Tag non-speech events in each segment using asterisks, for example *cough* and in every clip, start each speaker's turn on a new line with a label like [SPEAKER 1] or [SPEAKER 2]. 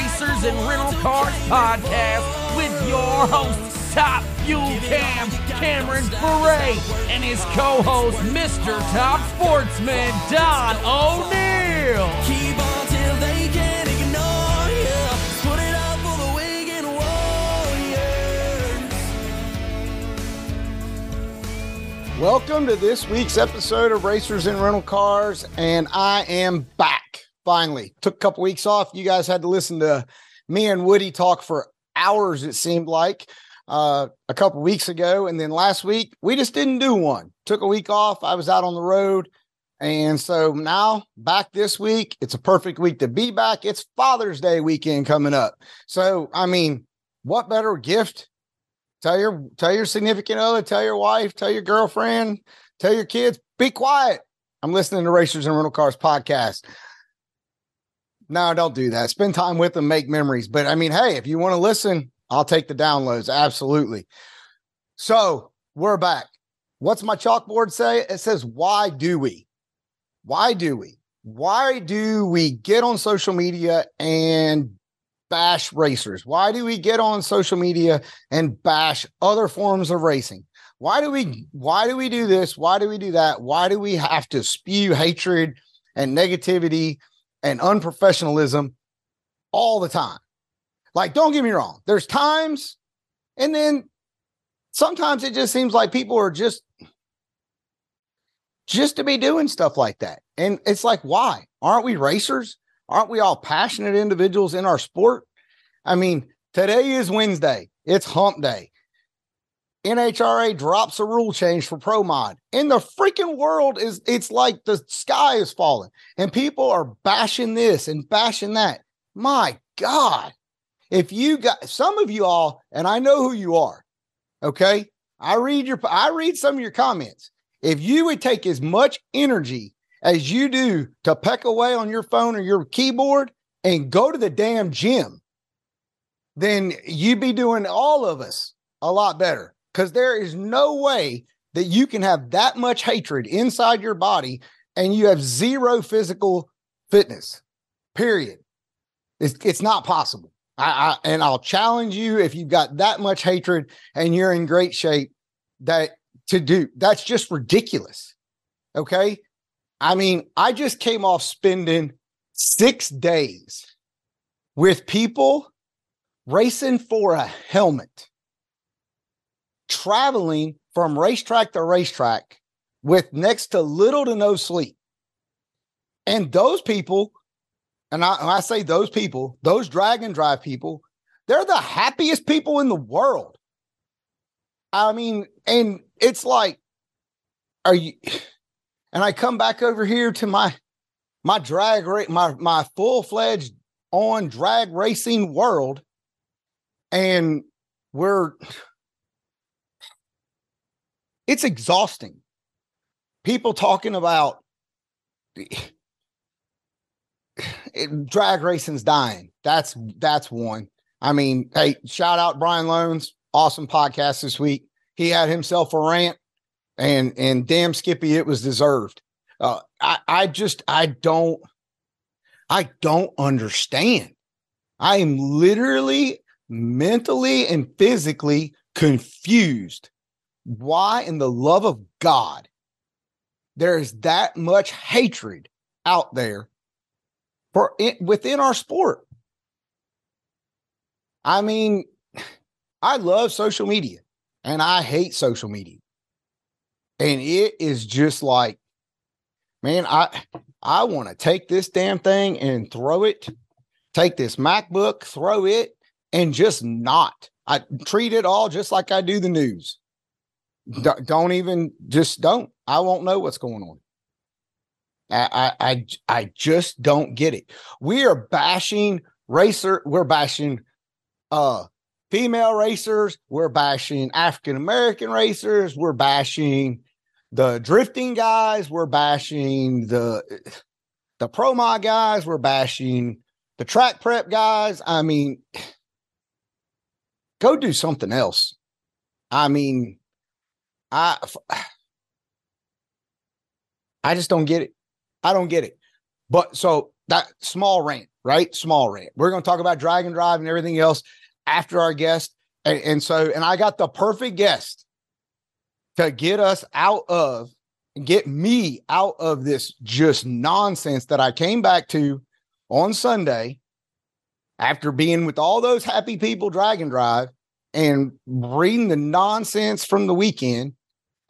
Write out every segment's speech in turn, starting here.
[SPEAKER 1] Racers and Rental Cars podcast with your host, Top Fuel Cam Cameron Ferré, and his co host, Mr. Top Sportsman, Don O'Neill.
[SPEAKER 2] Keep on till they can't ignore you. Put it up for the Wigan Warriors.
[SPEAKER 3] Welcome to this week's episode of Racers and Rental Cars, and I am back. Finally, took a couple weeks off. You guys had to listen to me and Woody talk for hours. It seemed like uh, a couple weeks ago, and then last week we just didn't do one. Took a week off. I was out on the road, and so now back this week. It's a perfect week to be back. It's Father's Day weekend coming up, so I mean, what better gift tell your tell your significant other, tell your wife, tell your girlfriend, tell your kids, be quiet. I'm listening to Racers and Rental Cars podcast. No, don't do that. Spend time with them, make memories. But I mean, hey, if you want to listen, I'll take the downloads. Absolutely. So we're back. What's my chalkboard say? It says, why do we? Why do we? Why do we get on social media and bash racers? Why do we get on social media and bash other forms of racing? Why do we why do we do this? Why do we do that? Why do we have to spew hatred and negativity and unprofessionalism all the time? Like don't get me wrong. There's times and then sometimes it just seems like people are just just to be doing stuff like that. And it's like why? Aren't we racers? Aren't we all passionate individuals in our sport? I mean, today is Wednesday. It's hump day. NHRA drops a rule change for pro mod. In the freaking world is it's like the sky is falling and people are bashing this and bashing that. My God. If you got some of you all, and I know who you are, okay? I read your I read some of your comments. If you would take as much energy as you do to peck away on your phone or your keyboard and go to the damn gym, then you'd be doing all of us a lot better. Because there is no way that you can have that much hatred inside your body and you have zero physical fitness. Period. It's, it's not possible. I, I and I'll challenge you if you've got that much hatred and you're in great shape that to do that's just ridiculous. Okay. I mean, I just came off spending six days with people racing for a helmet, traveling from racetrack to racetrack with next to little to no sleep. And those people, and I, I say those people, those drag and drive people, they're the happiest people in the world. I mean, and it's like, are you? And I come back over here to my my drag my my full fledged on drag racing world, and we're it's exhausting. People talking about it, *sighs* drag racing's dying. That's that's one. I mean, hey, shout out Brian Lohnes, awesome podcast this week. He had himself a rant, and and damn Skippy, it was deserved. Uh, I I just I don't I don't understand. I am literally mentally and physically confused. Why, in the love of God, there is that much hatred out there for it, within our sport? I mean, I love social media and I hate social media. And it is just like, man, I I want to take this damn thing and throw it, take this MacBook, throw it, and just not. I treat it all just like I do the news. Don't even just don't. I won't know what's going on. I, I I I just don't get it. We are bashing racer. We're bashing uh female racers. We're bashing African American racers. We're bashing the drifting guys. We're bashing the the pro mod guys. We're bashing the track prep guys. I mean, go do something else. I mean, I *sighs* I just don't get it. I don't get it. But so that small rant, right? Small rant. We're going to talk about drag and drive and everything else after our guest. And, and so, and I got the perfect guest to get us out of, get me out of this just nonsense that I came back to on Sunday after being with all those happy people drag and drive and reading the nonsense from the weekend.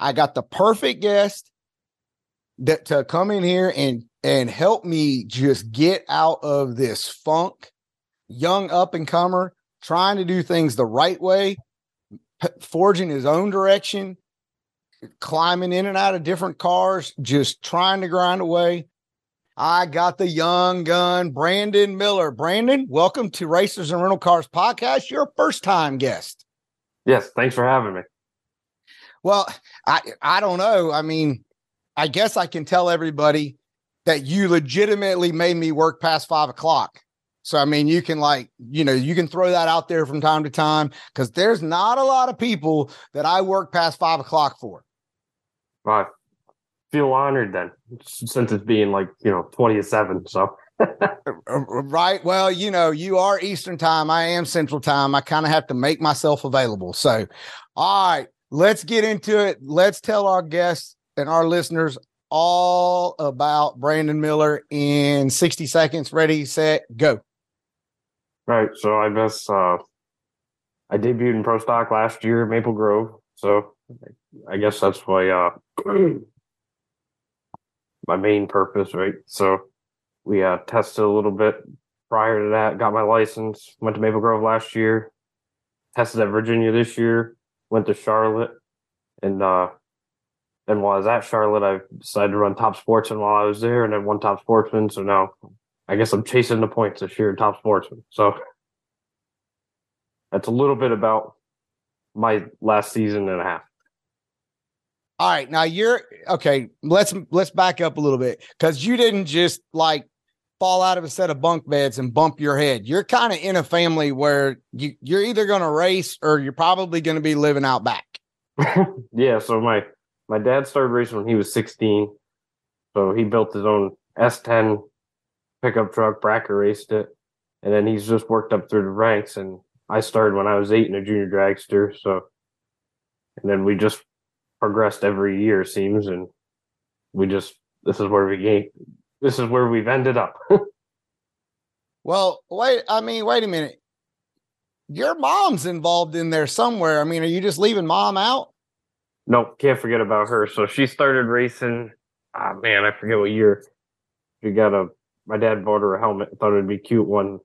[SPEAKER 3] I got the perfect guest that to come in here and and help me just get out of this funk, young up and comer, trying to do things the right way, forging his own direction, climbing in and out of different cars, just trying to grind away. I got the young gun, Brandon Miller. Brandon, welcome to Racers and Rental Cars Podcast. You're a first time guest.
[SPEAKER 4] Yes, thanks for having me.
[SPEAKER 3] Well, I I don't know. I mean, I guess I can tell everybody that you legitimately made me work past five o'clock. So I mean, you can like, you know, you can throw that out there from time to time because there's not a lot of people that I work past five o'clock for.
[SPEAKER 4] I feel honored then, since it's being like you know twenty to seven. So *laughs*
[SPEAKER 3] Right. Well, you know, you are Eastern time. I am Central time. I kind of have to make myself available. So, all right, let's get into it. Let's tell our guests and our listeners all about Brandon Miller in 60 seconds. Ready, set, go.
[SPEAKER 4] right, so I guess uh, I debuted in pro stock last year, Maple Grove. So I guess that's my uh, *clears throat* my main purpose, right? So we uh, tested a little bit prior to that. Got my license. Went to Maple Grove last year. Tested at Virginia this year. Went to Charlotte, and uh, then while I was at Charlotte, I decided to run Top Sportsman while I was there, and then won Top Sportsman. So now I guess I'm chasing the points this year, in Top Sportsman. So that's a little bit about my last season and a half.
[SPEAKER 3] All right. Now you're okay. Let's let's back up a little bit because you didn't just like fall out of a set of bunk beds and bump your head. You're kind of in a family where you you're either going to race or you're probably going to be living out back. *laughs*
[SPEAKER 4] yeah, so my my dad started racing when he was 16. So he built his own S10 pickup truck, Bracket raced it, and then he's just worked up through the ranks. And I started when I was eight in a junior dragster. So, and then we just progressed every year, seems, and we just this is where we gain. This is where we've ended up. *laughs*
[SPEAKER 3] Well, wait. I mean, wait a minute. Your mom's involved in there somewhere. I mean, are you just leaving mom out?
[SPEAKER 4] Nope, can't forget about her. So she started racing. Ah, man, I forget what year. She got a. My dad bought her a helmet. Thought it'd be cute one,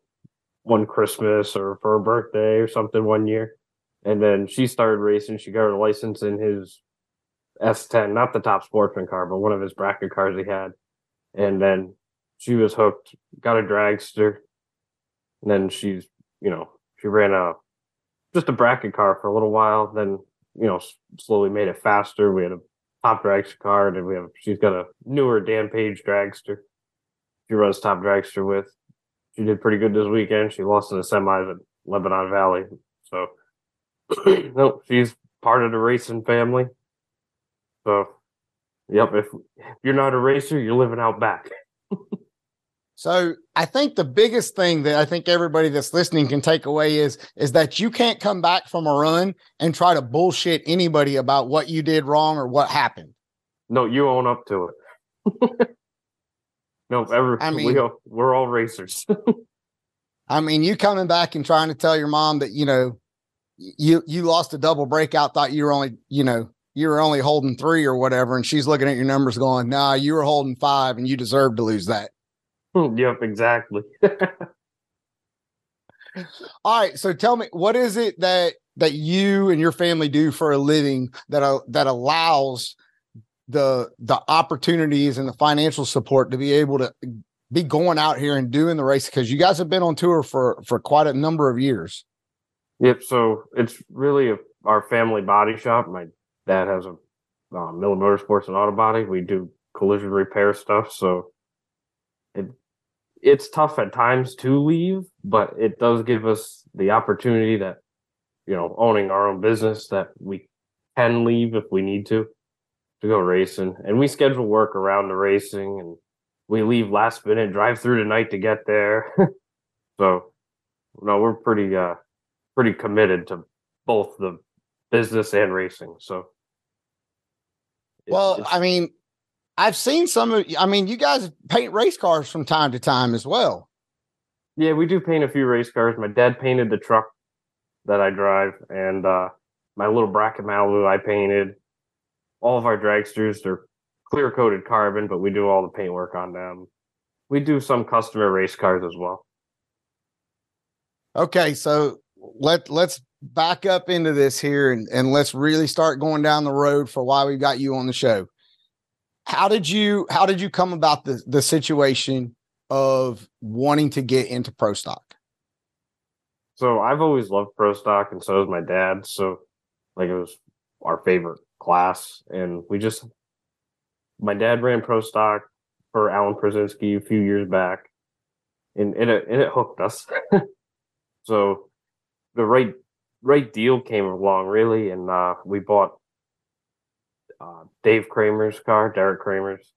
[SPEAKER 4] one Christmas or for her birthday or something one year. And then she started racing. She got her license in his S10, not the top sportsman car, but one of his bracket cars he had. And then she was hooked. Got a dragster. And then she's, you know, she ran a just a bracket car for a little while. Then you know, slowly made it faster. We had a top dragster car, and we have she's got a newer Dan Page dragster. She runs top dragster with. She did pretty good this weekend. She lost in the semis at Lebanon Valley. So *clears throat* no, she's part of the racing family. So yep, if, if you're not a racer, you're living out back.
[SPEAKER 3] So I think the biggest thing that I think everybody that's listening can take away is is that you can't come back from a run and try to bullshit anybody about what you did wrong or what happened.
[SPEAKER 4] No, you own up to it. *laughs* no, ever
[SPEAKER 3] I mean-
[SPEAKER 4] we all, we're all racers. *laughs*
[SPEAKER 3] I mean, you coming back and trying to tell your mom that you know you you lost a double breakout, thought you were only you know you were only holding three or whatever, and she's looking at your numbers going, "Nah, you were holding five, and you deserve to lose that."
[SPEAKER 4] yep, exactly. *laughs*
[SPEAKER 3] All right, so tell me, what is it that that you and your family do for a living that uh, that allows the the opportunities and the financial support to be able to be going out here and doing the race because you guys have been on tour for for quite a number of years.
[SPEAKER 4] Yep. So it's really a, our family body shop. My dad has a uh, Miller Motorsports and Auto Body. We do collision repair stuff. So it it's tough at times to leave, but it does give us the opportunity that you know owning our own business that we can leave if we need to to go racing, and we schedule work around the racing and we leave last minute, drive through the night to get there. *laughs* so no, we're pretty uh pretty committed to both the business and racing. So
[SPEAKER 3] Well, I mean, I've seen some of I mean, you guys paint race cars from time to time as well.
[SPEAKER 4] yeah, we do paint a few race cars. My dad painted the truck that I drive, and uh my little bracket Malibu I painted. All of our dragsters they're clear coated carbon, but we do all the paint work on them. We do some customer race cars as well.
[SPEAKER 3] Okay, so let let's back up into this here and, and let's really start going down the road for why we got you on the show. How did you how did you come about the the situation of wanting to get into pro stock?
[SPEAKER 4] So I've always loved pro stock, and so has my dad. So like it was our favorite class, and we just my dad ran pro stock for Alan Prusiensky a few years back, and it and it hooked us. *laughs* so the right right deal came along really, and uh, we bought uh, Dave Kramer's car, Deric Kramer's.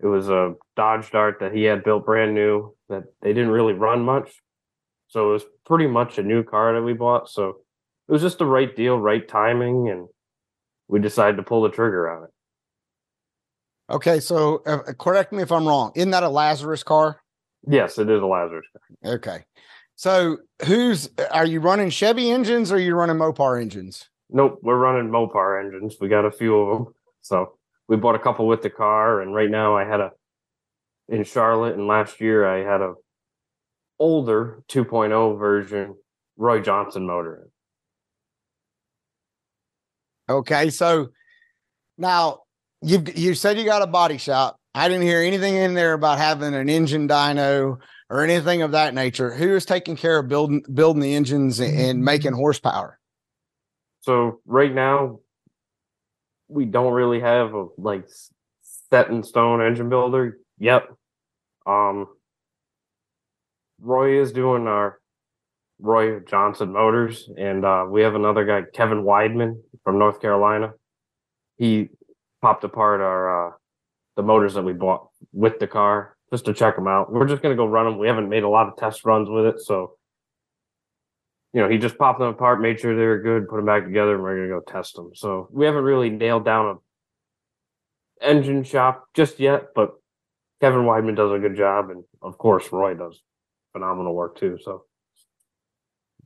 [SPEAKER 4] It was a Dodge Dart that he had built brand new that they didn't really run much. So it was pretty much a new car that we bought. So it was just the right deal, right timing, and we decided to pull the trigger on it.
[SPEAKER 3] Okay, so uh, correct me if I'm wrong. Isn't that a Lazarus car?
[SPEAKER 4] Yes, it is a Lazarus car.
[SPEAKER 3] Okay. So who's are you running Chevy engines or are you running Mopar engines?
[SPEAKER 4] Nope, we're running Mopar engines. We got a few of them. So we bought a couple with the car, and right now I had a in Charlotte, and last year I had a older 2.0 version Roy Johnson motor.
[SPEAKER 3] Okay, so now you you said you got a body shop. I didn't hear anything in there about having an engine dyno or anything of that nature. Who is taking care of building building the engines and, making horsepower?
[SPEAKER 4] So right now, we don't really have a like set in stone engine builder. Yep. Um, Roy is doing our Roy Johnson Motors, and uh, we have another guy, Kevin Weidman from North Carolina. He popped apart our uh, the motors that we bought with the car just to check them out. We're just gonna go run them. We haven't made a lot of test runs with it, so you know, he just popped them apart, made sure they were good, put them back together, and we're gonna go test them. So we haven't really nailed down a engine shop just yet, but Kevin Weidman does a good job, and of course Roy does phenomenal work too. So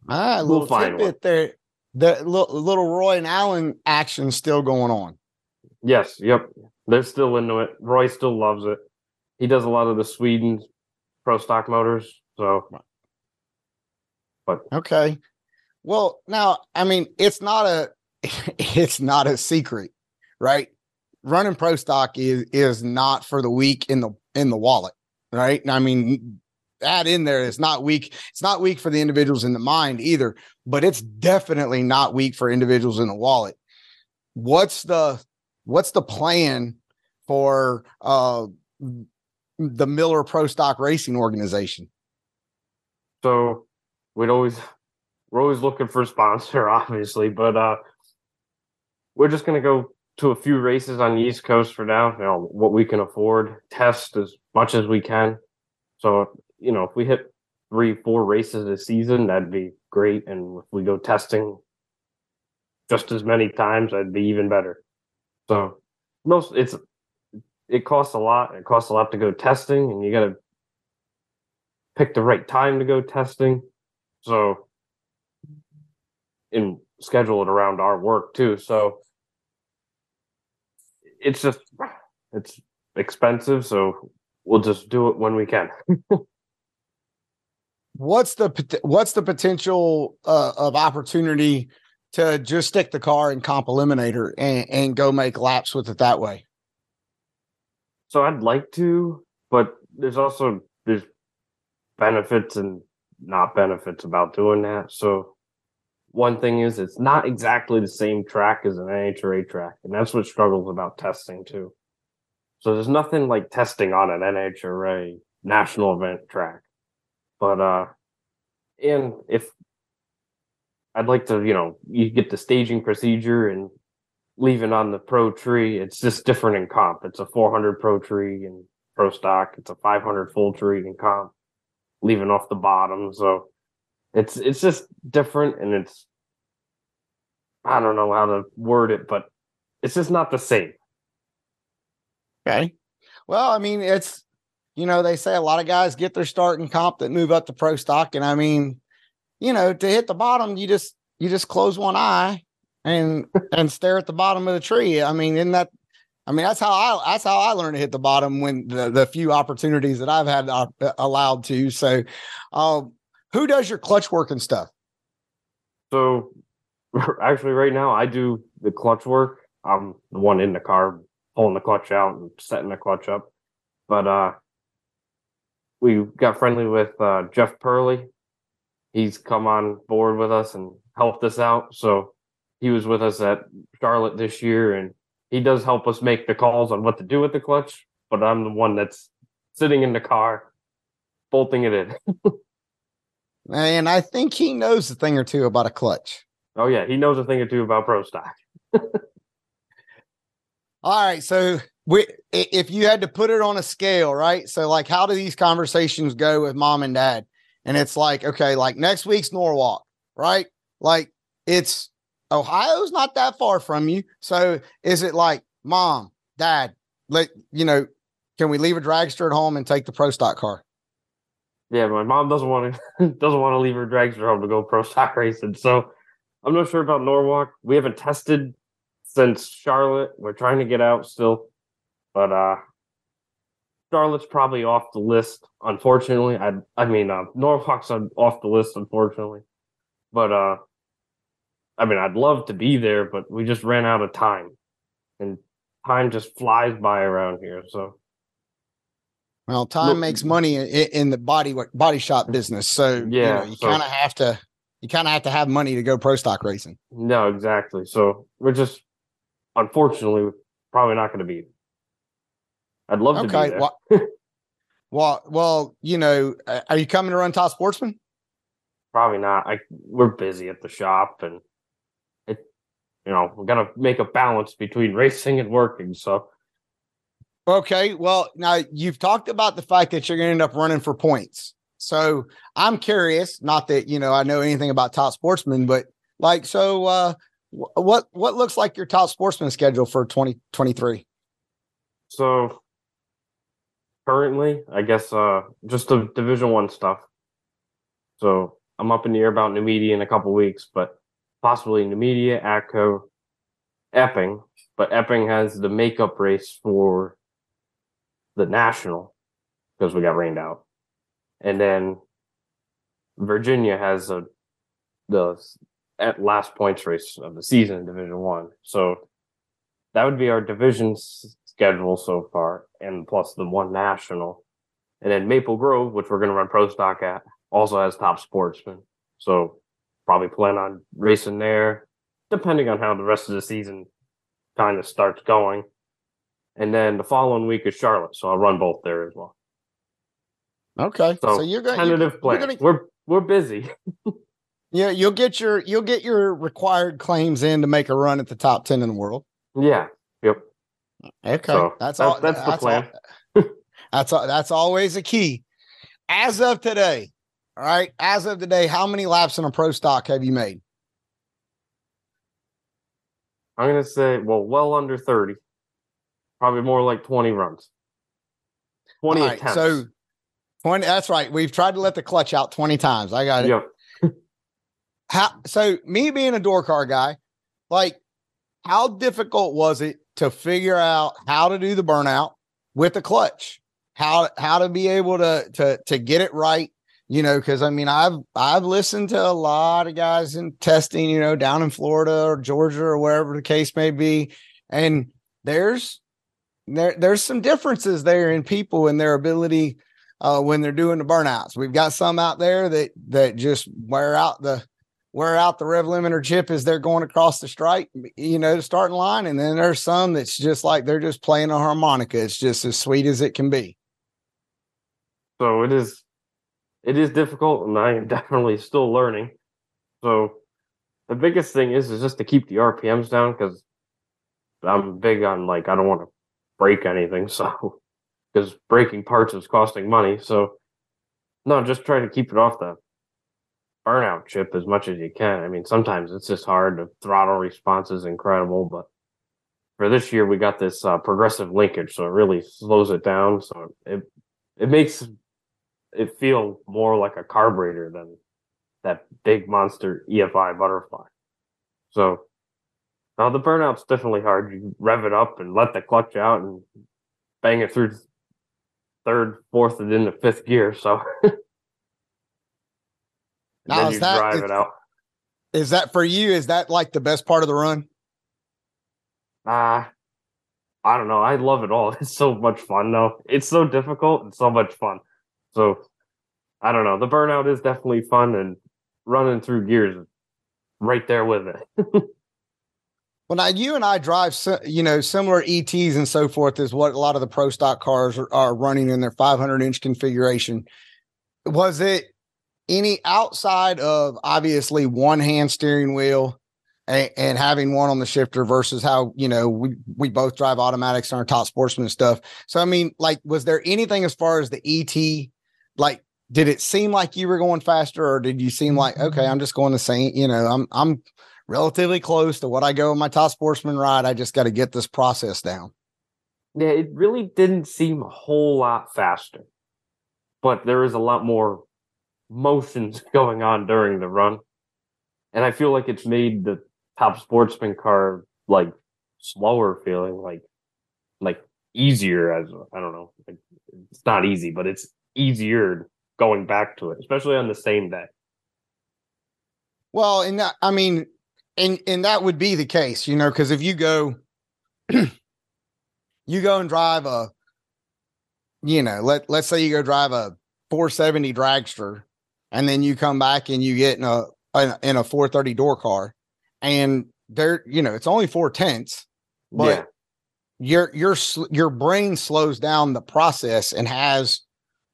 [SPEAKER 3] Ah, a
[SPEAKER 4] We'll
[SPEAKER 3] little
[SPEAKER 4] find
[SPEAKER 3] tidbit there. The little, little Roy and Allen action still going on.
[SPEAKER 4] yes, yep, they're still into it. Roy still loves it. He does a lot of the Sweden pro stock motors. So but
[SPEAKER 3] Okay. Well, now, I mean, it's not a *laughs* it's not a secret, right? Running pro stock is is not for the weak in the in the wallet, right? And I mean, that in there is not weak. It's not weak for the individuals in the mind either, but it's definitely not weak for individuals in the wallet. What's the what's the plan for uh the Miller Pro Stock Racing organization?
[SPEAKER 4] so we'd always we're always looking for a sponsor, *laughs* obviously, but uh we're just gonna go to a few races on the East Coast for now, you know, what we can afford, test as much as we can. So, you know, if we hit three, four races a season, that'd be great. And if we go testing just as many times, that'd be even better. So most it's it costs a lot. It costs a lot to go testing and you gotta pick the right time to go testing. So and schedule it around our work too. So it's just it's expensive, so we'll just do it when we can. *laughs*
[SPEAKER 3] what's the what's the potential uh, of opportunity to just stick the car in comp eliminator and, and go make laps with it that way
[SPEAKER 4] So I'd like to, but there's also there's benefits and not benefits about doing that. So one thing is it's not exactly the same track as an NHRA track, and that's what struggles about testing too. So there's nothing like testing on an NHRA national event track. But uh and if I'd like to, you know, you get the staging procedure and leaving on the pro tree, it's just different in comp. It's a 400 pro tree and pro stock. It's a 500 full tree and comp, leaving off the bottom. So it's it's just different, and it's I don't know how to word it, but it's just not the same.
[SPEAKER 3] Okay. Well, I mean, it's you know, they say a lot of guys get their start in comp that move up to pro stock. And I mean, you know, to hit the bottom, you just you just close one eye and and stare at the bottom of the tree. I mean, in that I mean, that's how I that's how I learned to hit the bottom when the the few opportunities that I've had uh, allowed to. So, um, who does your clutch work and stuff?
[SPEAKER 4] So *laughs* actually, right now I do the clutch work. I'm the one in the car pulling the clutch out and setting the clutch up. But uh, we got friendly with uh, Jeff Purley. He's come on board with us and helped us out. So he was with us at Charlotte this year, and he does help us make the calls on what to do with the clutch. But I'm the one that's sitting in the car, bolting it in. *laughs*
[SPEAKER 3] and I think he knows a thing or two about a clutch.
[SPEAKER 4] Oh yeah, he knows a thing or two about pro stock. *laughs*
[SPEAKER 3] All right, so we, if you had to put it on a scale, right? So, like, how do these conversations go with mom and dad? And it's like, okay, like next week's Norwalk, right? Like, it's Ohio's not that far from you. So, is it like, mom, dad, let you know, can we leave a dragster at home and take the pro stock car?
[SPEAKER 4] Yeah, my mom doesn't want to *laughs* doesn't want to leave her dragster home to go pro stock racing. So, I'm not sure about Norwalk. We haven't tested since Charlotte. We're trying to get out still, but uh, Charlotte's probably off the list. Unfortunately, I I mean uh, Norwalk's off the list. Unfortunately, but uh, I mean I'd love to be there, but we just ran out of time, and time just flies by around here. So.
[SPEAKER 3] Well, time Look, makes money in, in, the body body shop business, so yeah, you, know, you so, kind of have to you kind of have to have money to go pro stock racing.
[SPEAKER 4] No, exactly. So we're just unfortunately, probably not going to be. I'd love okay. to be there.
[SPEAKER 3] Well, *laughs* well, well, you know, uh, are you coming to run Top Sportsman?
[SPEAKER 4] Probably not. I we're busy at the shop, and it, you know, we got to make a balance between racing and working. So,
[SPEAKER 3] okay. Well, now you've talked about the fact that you're going to end up running for points. So I'm curious. Not that you know I know anything about Top Sportsman, but like, so uh, what what looks like your top sportsman schedule for 2023?
[SPEAKER 4] So currently, I guess uh just the division one stuff. So I'm up in the air about Numidia in a couple weeks, but possibly Numidia, Atco, Epping. But Epping has the makeup race for the national because we got rained out. And then Virginia has a the at last points race of the season in Division One. So that would be our division schedule so far, and plus the one national. And then Maple Grove, which we're going to run pro stock at, also has top sportsmen. So probably plan on racing there, depending on how the rest of the season kind of starts going. And then the following week is Charlotte, so I'll run both there as well.
[SPEAKER 3] Okay,
[SPEAKER 4] so, so you're going tentative you're, plan. You're gonna... We're we're busy. *laughs*
[SPEAKER 3] Yeah, you'll get your you'll get your required claims in to make a run at the top ten in the world.
[SPEAKER 4] Yeah. Yep.
[SPEAKER 3] Okay. So that's, all.
[SPEAKER 4] That's the
[SPEAKER 3] that's
[SPEAKER 4] plan. *laughs*
[SPEAKER 3] All, that's that's always a key. As of today, all right. As of today, how many laps in a pro stock have you made?
[SPEAKER 4] I'm gonna say, well, well under thirty. Probably more like twenty runs. Twenty right, attempts. So
[SPEAKER 3] twenty. That's right. We've tried to let the clutch out twenty times. I got it.
[SPEAKER 4] Yep *laughs*
[SPEAKER 3] how so me being a door car guy, like how difficult was it to figure out how to do the burnout with the clutch? How how to be able to to to get it right, you know, because I mean I've I've listened to a lot of guys in testing, you know, down in Florida or Georgia or wherever the case may be. And there's there there's some differences there in people and their ability uh, when they're doing the burnouts. We've got some out there that that just wear out the wear out the rev limiter chip as they're going across the strike, you know, the starting line. And then there's some that's just like they're just playing a harmonica. It's just as sweet as it can be.
[SPEAKER 4] So it is it is difficult and I am *laughs* definitely still learning. So the biggest thing is is just to keep the RPMs down because I'm big on like I don't want to break anything. *laughs* So because breaking parts is costing money. So no, just try to keep it off the burnout chip as much as you can. I mean, sometimes it's just hard. The throttle response is incredible, but for this year we got this uh, progressive linkage, so it really slows it down. So it it makes it feel more like a carburetor than that big monster EFI butterfly. So now the burnout's definitely hard. You rev it up and let the clutch out and bang it through third, fourth, and into fifth gear. So *laughs*
[SPEAKER 3] Now,
[SPEAKER 4] then
[SPEAKER 3] is
[SPEAKER 4] you
[SPEAKER 3] that-
[SPEAKER 4] drive
[SPEAKER 3] is-
[SPEAKER 4] it out.
[SPEAKER 3] Is that for you? Is that like the best part of the run?
[SPEAKER 4] Ah, I don't know. I love it all. *laughs* It's so much fun though. It's so difficult and so much fun. So I don't know. The burnout is definitely fun and running through gears right there with it. *laughs*
[SPEAKER 3] Well, now you and I drive, you know, similar ETs and so forth is what a lot of the pro stock cars are, are running in their 500 inch configuration. Was it any outside of obviously one hand steering wheel and, having one on the shifter versus how, you know, we, we both drive automatics on our top sportsman stuff. So, I mean, like, was there anything as far as the ET, like, did it seem like you were going faster or did you seem like, okay, mm-hmm. I'm just going the same, you know, I'm, I'm, relatively close to what I go in my top sportsman ride. I just got to get this process down.
[SPEAKER 4] Yeah, it really didn't seem a whole lot faster, but there is a lot more motions *laughs* going on during the run. And I feel like it's made the top sportsman car like slower feeling, like like easier as I don't know. Like, it's not easy, but it's easier going back to it, especially on the same day.
[SPEAKER 3] Well, and that, I mean, and and that would be the case, you know, because if you go, *clears throat* you go and drive a, you know, let let's say you go drive a 470 dragster, and then you come back and you get in a in a- in a 430 door car, and there, you know, it's only four tenths, but
[SPEAKER 4] yeah.
[SPEAKER 3] your your your brain slows down the process and has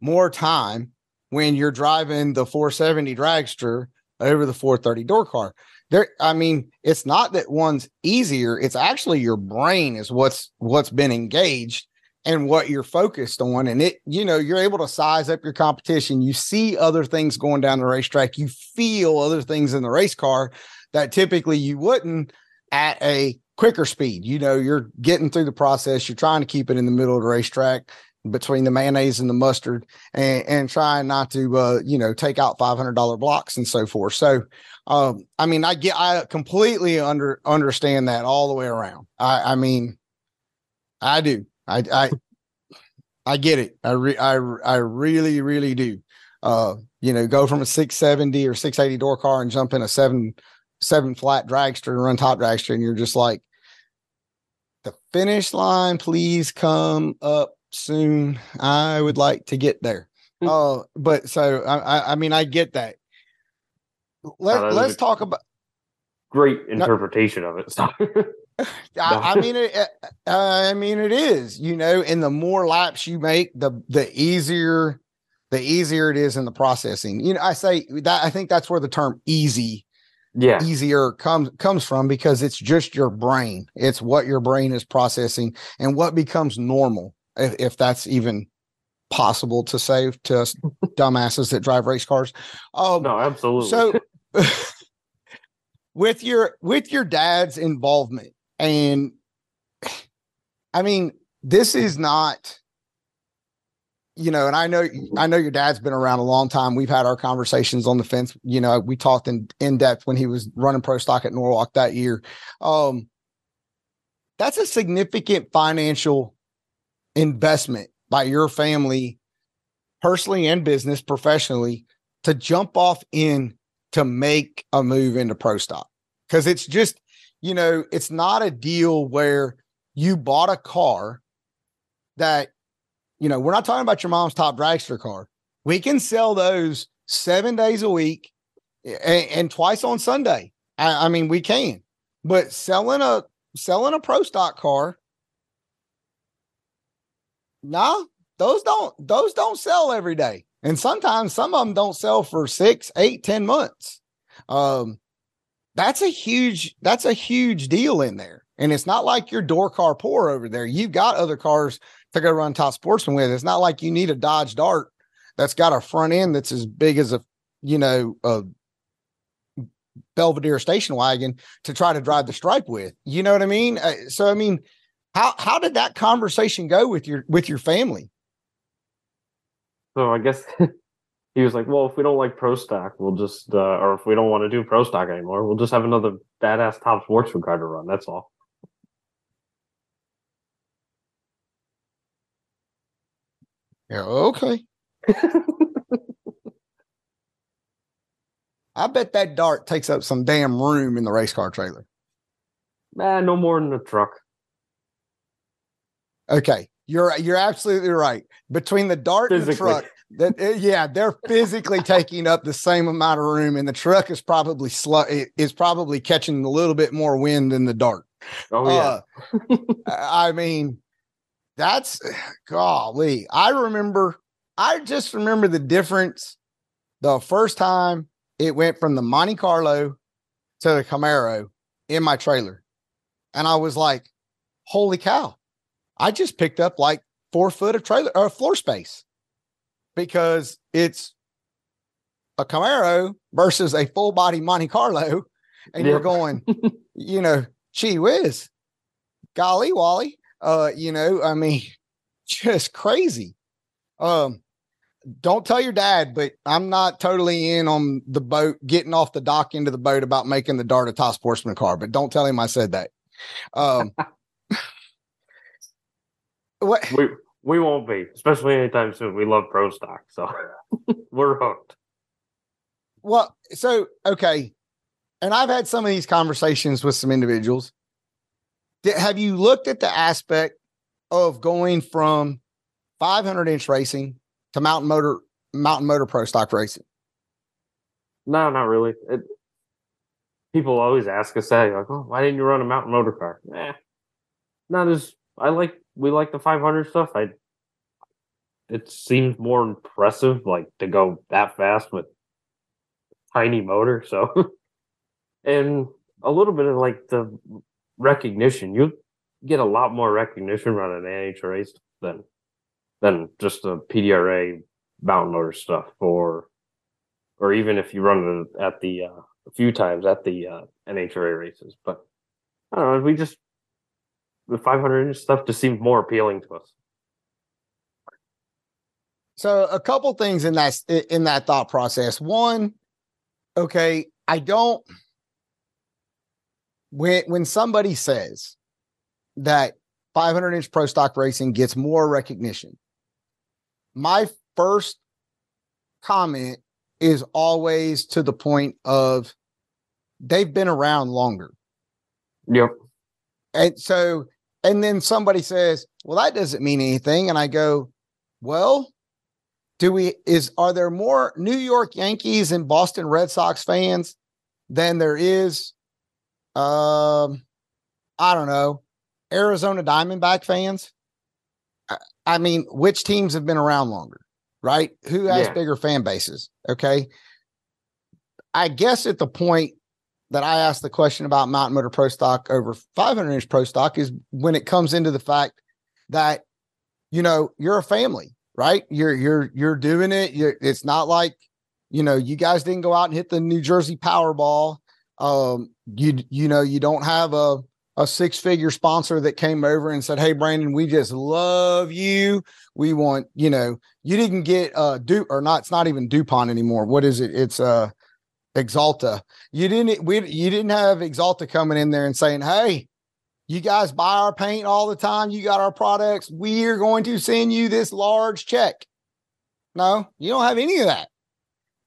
[SPEAKER 3] more time when you're driving the 470 dragster over the 430 door car. There i mean it's not that one's easier. It's actually your brain is what's what's been engaged and what you're focused on. And it you know you're able to size up your competition. You see other things going down the racetrack. You feel other things in the race car that typically you wouldn't at a quicker speed. You know you're getting through the process. You're trying to keep it in the middle of the racetrack between the mayonnaise and the mustard and, and trying not to uh you know take out $500 blocks and so forth. So um i mean i get i completely under understand that all the way around. I i mean i do. I i i get it. I re, i i really really do. Uh you know go from a 670 or 680 door car and jump in a seven seven flat dragster and run top dragster and you're just like the finish line please come up soon i would like to get there
[SPEAKER 4] Oh,
[SPEAKER 3] uh but so i i, mean i get that let,
[SPEAKER 4] is
[SPEAKER 3] let's talk about
[SPEAKER 4] Great interpretation of it. So *laughs*
[SPEAKER 3] I, I mean it. uh, I mean it is. You know, and the more laps you make, the the easier, the easier it is in the processing. You know, I say that I think that's where the term easy,
[SPEAKER 4] yeah.
[SPEAKER 3] easier comes comes from because it's just your brain. It's what your brain is processing and what becomes normal, if, if that's even possible to say to us *laughs* dumbasses that drive race cars. Um,
[SPEAKER 4] No, absolutely.
[SPEAKER 3] so *laughs* with your with your dad's involvement and I mean this is not you know and I know I know your dad's been around a long time we've had our conversations on the fence you know we talked in in depth when he was running pro stock at Norwalk that year um that's a significant financial investment by your family personally and business professionally to jump off in to make a move into pro stock. Because it's just you know it's not a deal where you bought a car that you know we're not talking about your mom's top dragster car. We can sell those seven days a week and, and twice on sunday. I, I mean we can. But selling a selling a pro stock car no those don't those don't sell every day and sometimes some of them don't sell for six eight ten months um that's a huge that's a huge deal in there and it's not like your door car poor over there you've got other cars to go run top sportsman with. It's not like you need a Dodge Dart that's got a front end that's as big as a you know a Belvedere station wagon to try to drive the stripe with. You know what I mean? Uh, so I mean, how how did that conversation go with your with your family?
[SPEAKER 4] So I guess *laughs* he was like, "Well, if we don't like pro stock, we'll just, uh, or if we don't want to do pro stock anymore, we'll just have another badass top sportsman car to run. That's all."
[SPEAKER 3] Yeah, okay. *laughs* I bet that dart takes up some damn room in the race car trailer.
[SPEAKER 4] Nah, no more than a truck.
[SPEAKER 3] Okay, you're you're absolutely right. Between the dart and the truck, that uh, yeah, they're physically *laughs* taking up the same amount of room, and the truck is probably slow. Is probably catching a little bit more wind than the dart.
[SPEAKER 4] Oh yeah,
[SPEAKER 3] Uh, I mean, that's golly. I remember, I just remember the difference the first time it went from the Monte Carlo to the Camaro in my trailer. And I was like, holy cow, I just picked up like four foot of trailer or floor space because it's a Camaro versus a full body Monte Carlo. And you're going, *laughs* you know, gee whiz, golly Wally. Uh, you know, I mean, *laughs* just crazy. Um, don't tell your dad, but I'm not totally in on the boat, getting off the dock into the boat about making the Dart a top sportsman car, but don't tell him I said that. Um, *laughs* what
[SPEAKER 4] we we won't be, especially anytime soon. We love pro stock, so *laughs* we're hooked.
[SPEAKER 3] Well, so okay, and I've had some of these conversations with some individuals. Did- have you looked at the aspect of going from 500 inch racing to mountain motor, mountain motor pro stock racing?
[SPEAKER 4] No, not really. It, people always ask us that, like, "Oh, why didn't you run a mountain motor car?" Nah, not as I like. We like the 500 stuff. I. It seems more impressive, like to go that fast with tiny motor. So, *laughs* and a little bit of like the recognition. You get a lot more recognition running an NH race than than just the PDRA mountain motor stuff or or even if you run it at the uh, a few times at the uh, NHRA races. But I don't know. We just the 500 inch stuff just seems more appealing to us.
[SPEAKER 3] So a couple things in that in that thought process. One, okay, I don't when when somebody says that 500 inch pro stock racing gets more recognition, my first comment is always to the point of they've been around longer.
[SPEAKER 4] Yep.
[SPEAKER 3] And so, and then somebody says, well, that doesn't mean anything. And I go, well, do we, is, are there more New York Yankees and Boston Red Sox fans than there is, um, I don't know, Arizona Diamondback fans? I, I mean, which teams have been around longer, right? Who has
[SPEAKER 4] Yeah.
[SPEAKER 3] bigger fan bases? Okay. I guess at the point that I asked the question about Mountain Motor Pro Stock over 500 inch Pro Stock is when it comes into the fact that you know you're a family, right? You're you're you're doing it. You're, it's not like you know you guys didn't go out and hit the New Jersey Powerball. Um, you you know you don't have a a six figure sponsor that came over and said, "Hey, Brandon, we just love you. We want you know you didn't get uh du or not. It's not even Dupont anymore. What is it? It's uh Axalta. You didn't we you didn't have Axalta coming in there and saying, "Hey, you guys buy our paint all the time. You got our products. We're going to send you this large check." No, you don't have any of that.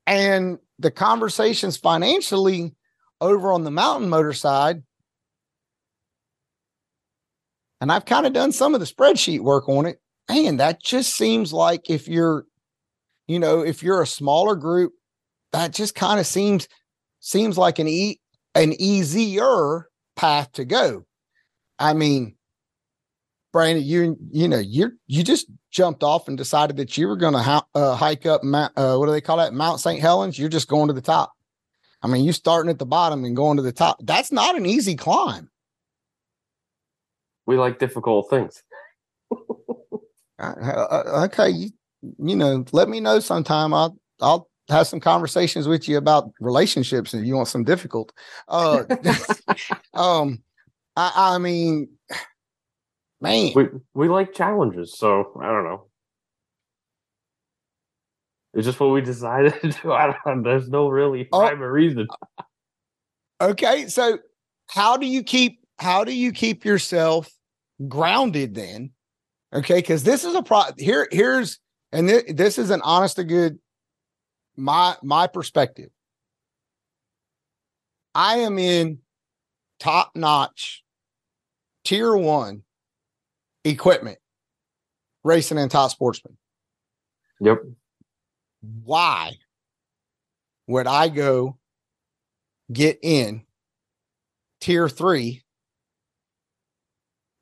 [SPEAKER 3] And the conversations financially over on the mountain motor side, and I've kind of done some of the spreadsheet work on it. Man, that just seems like if you're, you know, if you're a smaller group, that just kind of seems seems like an e an easier path to go. I mean, Brandon, you you know you you just jumped off and decided that you were going to ha- uh, hike up Mount, uh, what do they call that Mount St. Helens. You're just going to the top. I mean, you starting at the bottom and going to the top. That's not an easy climb.
[SPEAKER 4] We like difficult things.
[SPEAKER 3] Uh, uh, okay, you you know, let me know sometime. I'll I'll have some conversations with you about relationships and you want some difficult. Uh, *laughs* *laughs* um, I, I mean, man,
[SPEAKER 4] We we like challenges, so I don't know. It's just what we decided *laughs* to do. I don't. There's no really
[SPEAKER 3] Oh.
[SPEAKER 4] rhyme or reason.
[SPEAKER 3] okay. So, how do you keep how do you keep yourself grounded then? Okay, because this is a pro here. Here's and thi- this is an honest to good my my perspective. I am in top notch tier one equipment racing and top sportsman.
[SPEAKER 4] Yep.
[SPEAKER 3] Why would I go get in tier three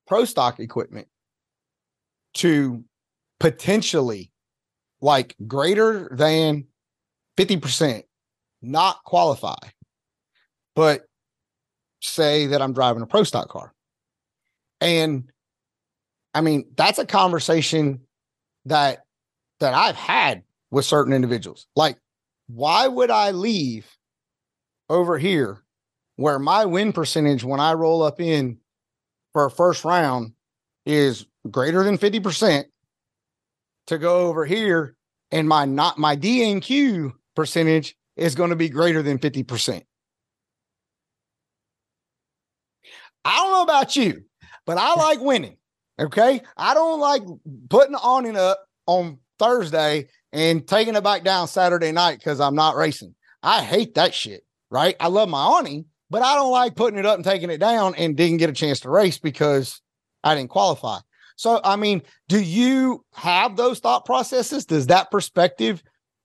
[SPEAKER 3] pro stock equipment to potentially like greater than 50% not qualify, but say that I'm driving a pro stock car. And I mean, that's a conversation that that I've had with certain individuals. Like, why would I leave over here where my win percentage when I roll up in for a first round is greater than 50% to go over here and my not my DNQ percentage is going to be greater than 50%. I don't know about you, but I like winning. Okay. I don't like putting awning up on Thursday and taking it back down Saturday night because I'm not racing. I hate that shit. Right. I love my awning, but I don't like putting it up and taking it down and didn't get a chance to race because I didn't qualify. So, I mean, do you have those thought processes? Does that perspective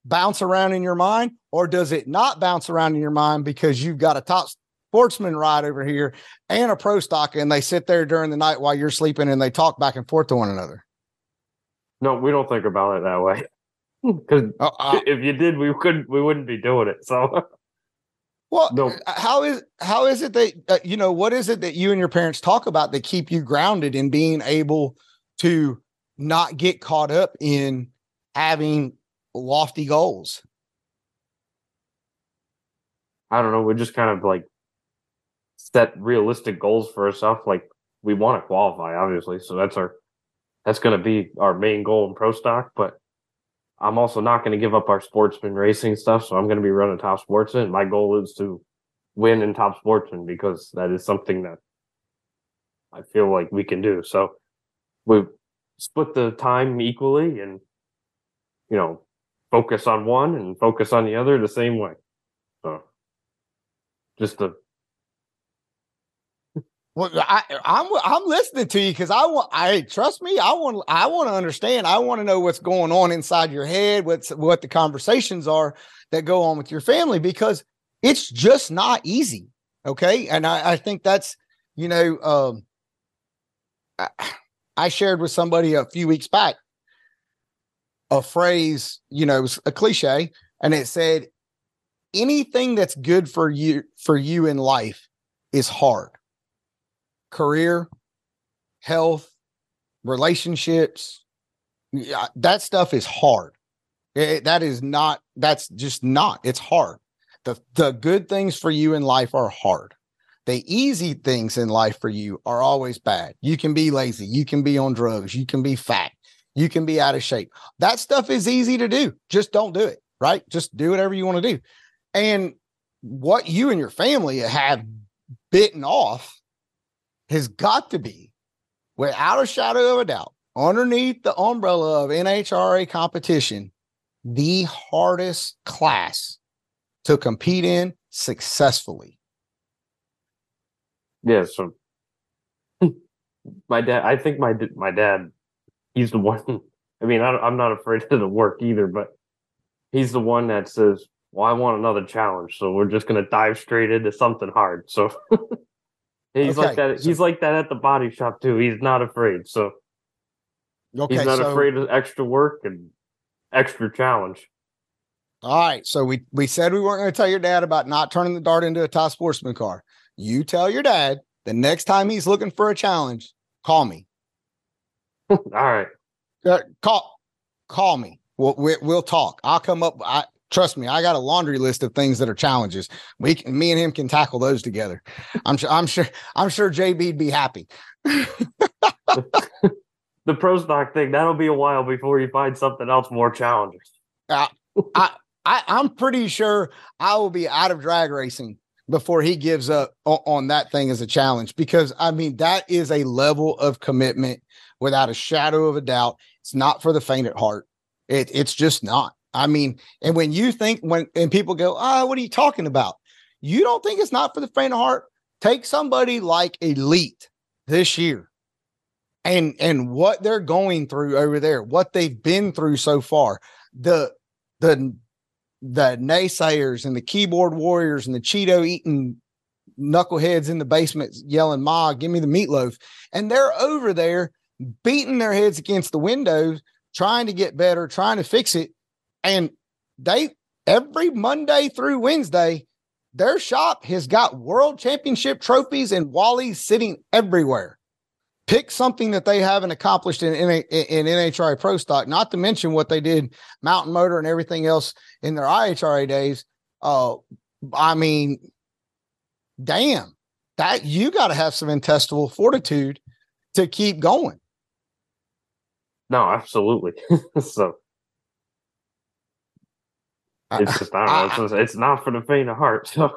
[SPEAKER 3] bounce around in your mind, or does it not bounce around in your mind because you've got a top sportsman ride over here and a pro stock and they sit there during the night while you're sleeping and they talk back and forth to one another?
[SPEAKER 4] No, we don't think about it that way. *laughs* Because
[SPEAKER 3] Uh, uh,
[SPEAKER 4] if you did, we couldn't. We wouldn't be doing it. So *laughs*
[SPEAKER 3] well,
[SPEAKER 4] No.
[SPEAKER 3] how is how is it that uh, you know what is it that you and your parents talk about that keep you grounded in being able to not get caught up in having lofty goals?
[SPEAKER 4] I don't know. We just kind of like set realistic goals for ourselves. Like we want to qualify, obviously. So that's our that's going to be our main goal in pro stock. But I'm also not going to give up our sportsman racing stuff. So I'm going to be running top sportsman. My goal is to win in top sportsman because that is something that I feel like we can do. So we split the time equally and you know focus on one and focus on the other the same way. So just the
[SPEAKER 3] Well, I, I'm I'm listening to you because I want. I trust me. I want. I want to understand. I want to know what's going on inside your head. What's what the conversations are that go on with your family because it's just not easy. Okay, and I, I think that's you know. Um, I, I shared with somebody a few weeks back a phrase. You know, it was a cliche, and it said, "Anything that's good for you for you in life is hard." career, health, relationships. Yeah, uh, that stuff is hard. It- that is not, that's just not, it's hard. The, the good things for you in life are hard. The easy things in life for you are always bad. You can be lazy. You can be on drugs. You can be fat. You can be out of shape. That stuff is easy to do. Just don't do it, right? Just do whatever you want to do. And what you and your family have bitten off has got to be, without a shadow of a doubt, underneath the umbrella of NHRA competition, the hardest class to compete in successfully.
[SPEAKER 4] yeah. So *laughs* my dad, I think my my dad, he's the one. I mean, I, I'm not afraid *laughs* of the work either, but he's the one that says, "Well, I want another challenge, so we're just gonna dive straight into something hard." So *laughs* he's like that.
[SPEAKER 3] so-
[SPEAKER 4] he's like that at the body shop too. He's not afraid. So
[SPEAKER 3] Okay,
[SPEAKER 4] he's not
[SPEAKER 3] so
[SPEAKER 4] afraid of extra work and extra challenge.
[SPEAKER 3] all right, so we we said we weren't going to tell your dad about not turning the dart into a top sportsman car. You tell your dad the next time he's looking for a challenge, call me. *laughs*
[SPEAKER 4] All right.
[SPEAKER 3] Uh, call call me. We'll, we, we'll talk. I'll come up. I trust me. I got a laundry list of things that are challenges. We can, me and him can tackle those together. I'm sure. I'm sure. I'm sure JB'd be happy. *laughs*
[SPEAKER 4] The pro stock thing, that'll be a while before you find something else more challenging.
[SPEAKER 3] I, I'm pretty sure I will be out of drag racing before he gives up on that thing as a challenge because I mean that is a level of commitment without a shadow of a doubt. It's not for the faint at heart. It, it's just not. I mean, and when you think when and people go, ah, what are you talking about? You don't think it's not for the faint of heart? Take somebody like Elite this year and and what they're going through over there, what they've been through so far. The the the naysayers and the keyboard warriors and the Cheeto eating knuckleheads in the basement yelling, Ma, give me the meatloaf. And they're over there beating their heads against the windows, trying to get better, trying to fix it. And they every Monday through Wednesday, their shop has got world championship trophies and Wally's sitting everywhere. Pick something that they haven't accomplished in, in, in NHRA Pro Stock, not to mention what they did Mountain Motor and everything else in their IHRA days. Uh, I mean, damn, that you got to have some intestinal fortitude to keep going.
[SPEAKER 4] No, absolutely. *laughs* so it's just I don't know. It's, it's not for the faint of heart. So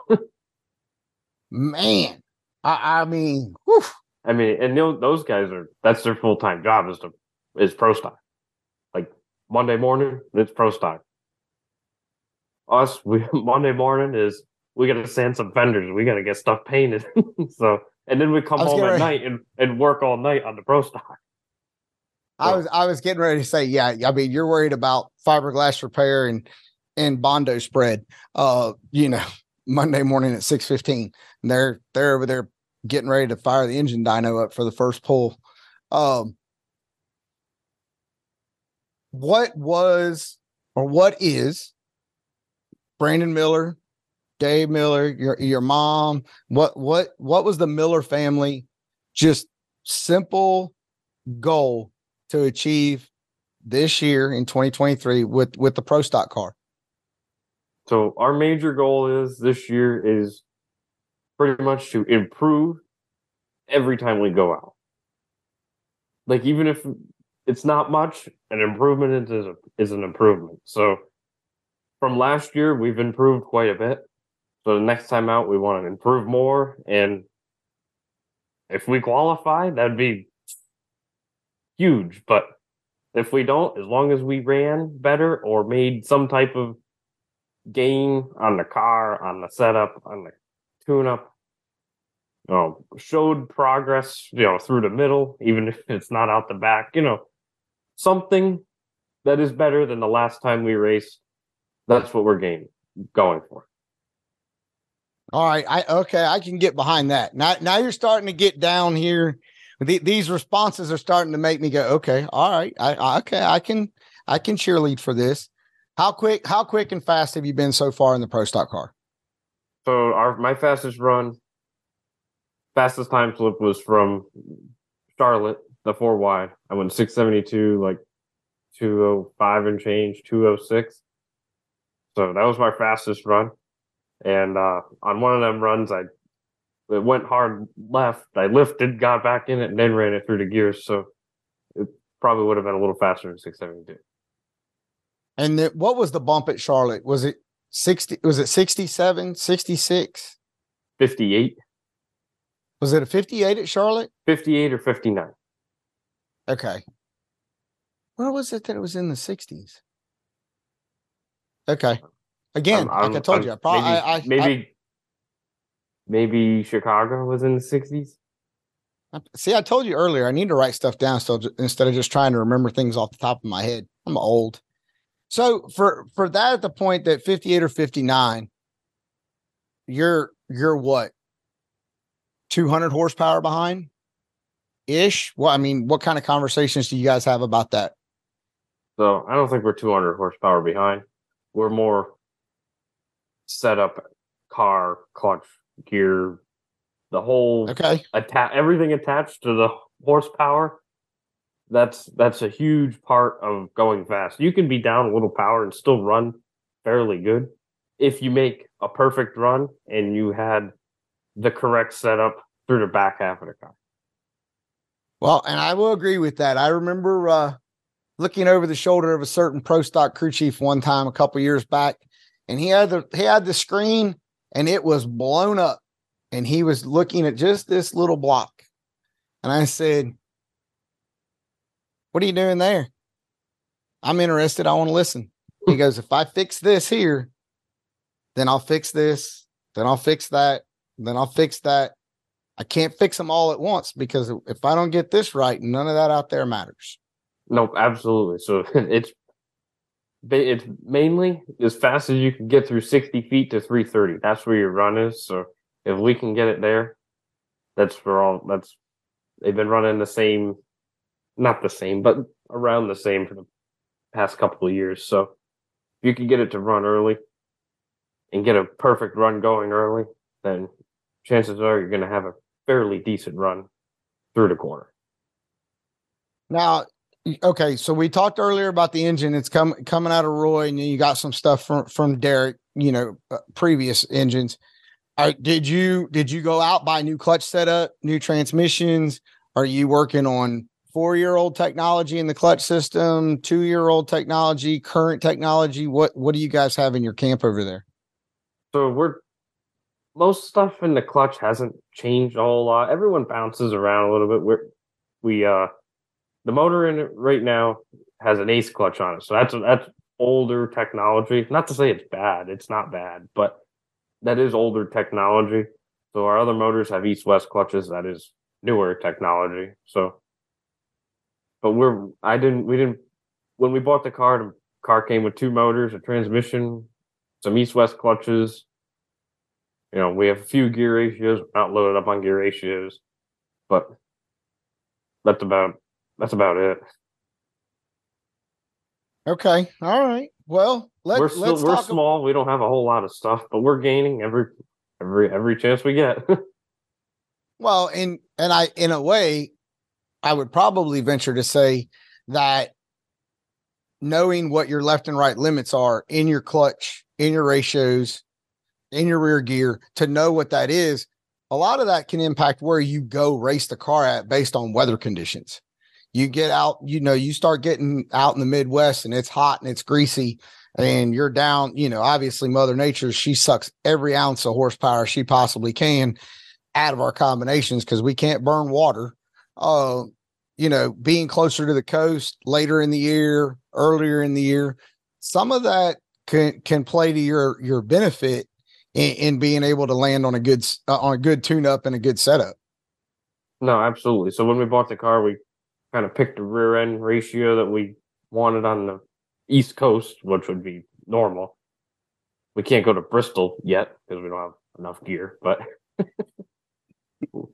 [SPEAKER 3] Man, I, I mean, whew,
[SPEAKER 4] I mean, and those guys are that's their full time job is to is pro stock. Like Monday morning, it's pro stock. Us, we *laughs* Monday morning is we got to sand some fenders. We got to get stuff painted. *laughs* so, and then we come
[SPEAKER 3] I
[SPEAKER 4] home at night and, and work all night on the pro stock.
[SPEAKER 3] I was I was getting ready to say, yeah. I mean, you're worried about fiberglass repair and and bondo spread. Uh, you know, *laughs* Monday morning at six fifteen, they're they're over there getting ready to fire the engine dyno up for the first pull. Um, what was or what is Brandon Miller, Dave Miller, your your mom? What what what was the Miller family? Just simple goal to achieve this year in 2023 with with the pro stock car
[SPEAKER 4] So our major goal is this year is pretty much to improve every time we go out. Like even if it's not much, an improvement is a, is an improvement. So from last year, we've improved quite a bit. So the next time out, we want to improve more. And if we qualify, that'd be huge. But if we don't, as long as we ran better or made some type of gain on the car, on the setup, on the tune up, you know, showed progress, you know, through the middle, even if it's not out the back, you know, something that is better than the last time we raced. That's what we're game going for.
[SPEAKER 3] all right i okay i can get behind that now now you're starting to get down here The- these responses are starting to make me go okay all right I, I okay i can i can cheerlead for this how quick how quick and fast have you been so far in the pro stock car
[SPEAKER 4] So our my fastest run, fastest time slip was from Charlotte, the four wide. I went six seventy two, like two oh five and change, two oh six. So that was my fastest run. And uh on one of them runs I it went hard left. I lifted, got back in it, and then ran it through the gears. So it probably would have been a little faster than six seventy two.
[SPEAKER 3] and then what was the bump at charlotte was it 60 was it 67 66
[SPEAKER 4] Fifty eight.
[SPEAKER 3] was it a 58 at charlotte
[SPEAKER 4] 58 or 59.
[SPEAKER 3] Okay. Where was it that it was in the 60s? Okay. Again,
[SPEAKER 4] I'm-
[SPEAKER 3] like I told
[SPEAKER 4] I'm-
[SPEAKER 3] you, I probably
[SPEAKER 4] maybe,
[SPEAKER 3] I, I,
[SPEAKER 4] maybe maybe Chicago was in the 60s.
[SPEAKER 3] See. I told you earlier. I need to write stuff down so instead of just trying to remember things off the top of my head. I'm old. So for for that at the point that 58 or 59, you're you're what 200 horsepower behind ish. Well, I mean, what kind of conversations do you guys have about that?
[SPEAKER 4] So I don't think we're 200 horsepower behind. We're more set up car, clutch, gear, the whole
[SPEAKER 3] Okay.
[SPEAKER 4] atta- everything attached to the horsepower. that's that's a huge part of going fast. You can be down a little power and still run fairly good if you make a perfect run and you had the correct setup through the back half of the car.
[SPEAKER 3] Well, and I will agree with that. I remember uh, looking over the shoulder of a certain pro stock crew chief one time a couple years back, and he had the he had the screen and it was blown up, and he was looking at just this little block, and I said, "What are you doing there?" I'm interested. I want to listen. He goes, "If I fix this here, then I'll fix this, then I'll fix that, then I'll fix that." I can't fix them all at once because if I don't get this right, none of that out there matters.
[SPEAKER 4] Nope, absolutely. So *laughs* it's it's mainly as fast as you can get through 60 feet to 330. That's where your run is. So if we can get it there, that's for all. That's they've been running the same, not the same, but around the same for the past couple of years. So if you can get it to run early and get a perfect run going early, then chances are you're going to have a fairly decent run through the corner.
[SPEAKER 3] Now, okay, so we talked earlier about the engine. It's coming coming out of Roy, and you got some stuff from from Deric. You know, uh, previous engines. Did you did you go out buy new clutch setup, new transmissions? Are you working on four year old technology in the clutch system, two year old technology, current technology? What what do you guys have in your camp over there?
[SPEAKER 4] So we're most stuff in the clutch hasn't changed a whole lot. Everyone bounces around a little bit. We're we uh the motor in it right now has an ace clutch on it. So that's that's older technology. Not to say it's bad, it's not bad, but that is older technology. So our other motors have east west clutches. That is newer technology. So, but we're I didn't we didn't when we bought the car. The car came with two motors, a transmission, some east west clutches. You know, we have a few gear ratios, not loaded up on gear ratios, but that's about that's about it.
[SPEAKER 3] Okay, all right. Well, let,
[SPEAKER 4] we're still,
[SPEAKER 3] let's
[SPEAKER 4] we're small. We don't have a whole lot of stuff, but we're gaining every every every chance we get. *laughs*
[SPEAKER 3] Well, and and I in a way, I would probably venture to say that knowing what your left and right limits are in your clutch, in your ratios, in your rear gear, to know what that is, a lot of that can impact where you go race the car at based on weather conditions. You get out, you know, you start getting out in the Midwest and it's hot and it's greasy and you're down, you know, obviously Mother Nature, she sucks every ounce of horsepower she possibly can out of our combinations because we can't burn water. Uh, you know, being closer to the coast later in the year, earlier in the year, some of that can can play to your your benefit in, in being able to land on a good uh, on a good tune up and a good setup.
[SPEAKER 4] no, absolutely. So when we bought the car, we kind of picked a rear end ratio that we wanted on the East Coast, which would be normal. We can't go to Bristol yet because we don't have enough gear, but *laughs*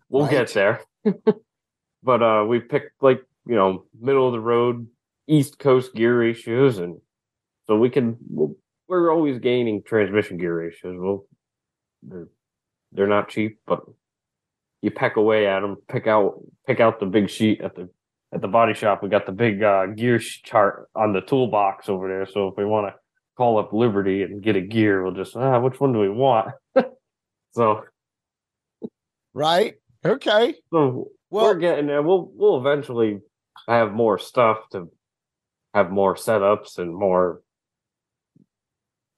[SPEAKER 4] we'll
[SPEAKER 3] Right.
[SPEAKER 4] get there. *laughs* but uh we picked like, you know, middle of the road East Coast gear ratios and so we can we'll, we're always gaining transmission gear ratios. Well, they're they're not cheap, but you peck away at them. Pick out pick out the big sheet at the at the body shop. We got the big uh, gear chart on the toolbox over there. So if we want to call up Liberty and get a gear, we'll just ah, which one do we want? *laughs* so
[SPEAKER 3] Right? Okay.
[SPEAKER 4] so
[SPEAKER 3] Well-
[SPEAKER 4] we're getting there. We'll we'll eventually have more stuff to have more setups and more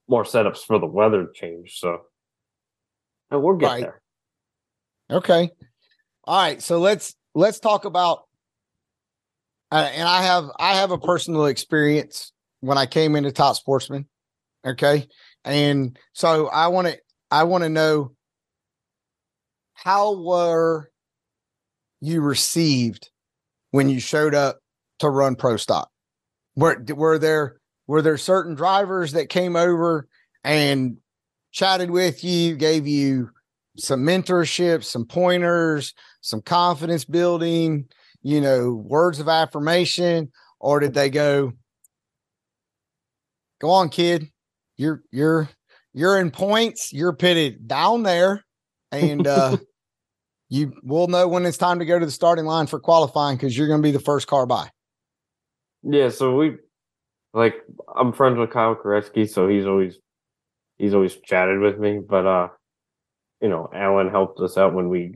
[SPEAKER 4] more setups for the weather change. So and we'll get
[SPEAKER 3] Right.
[SPEAKER 4] there.
[SPEAKER 3] Okay. All right. So let's let's talk about Uh, and I have I have a personal experience when I came into Top Sportsman. Okay. And so I want to I want to know how were you received when you showed up to run pro stock? Were were there were there certain drivers that came over and chatted with you, gave you some mentorship, some pointers, some confidence building, you know, words of affirmation, or did they go, "Go on, kid, you're you're you're in points, you're pitted down there, and uh, *laughs* you will know when it's time to go to the starting line for qualifying because you're going to be the first car by."
[SPEAKER 4] Yeah, so we like I'm friends with Kyle Koretsky, so he's always he's always chatted with me. But uh, you know, Alan helped us out when we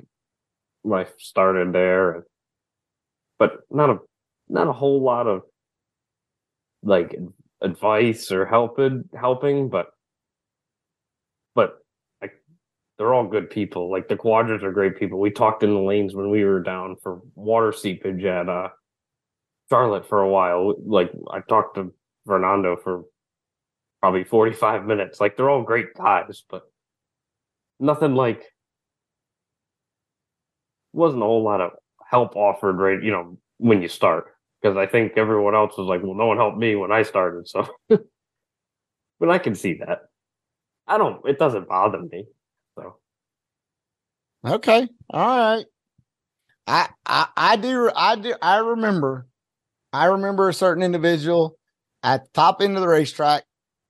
[SPEAKER 4] when I started there, but not a not a whole lot of like advice or helping helping, but but like they're all good people. Like the Cuadras are great people. We talked in the lanes when we were down for water seepage at uh Charlotte for a while. Like I talked to Fernando for probably 45 minutes. Like they're all great guys, but nothing like wasn't a whole lot of help offered right, you know, when you start. Because I think everyone else was like, well, no one helped me when I started. So *laughs* but I can see that. I don't it doesn't bother me. So
[SPEAKER 3] Okay. All right. I I I do I do I remember I remember a certain individual at the top end of the racetrack.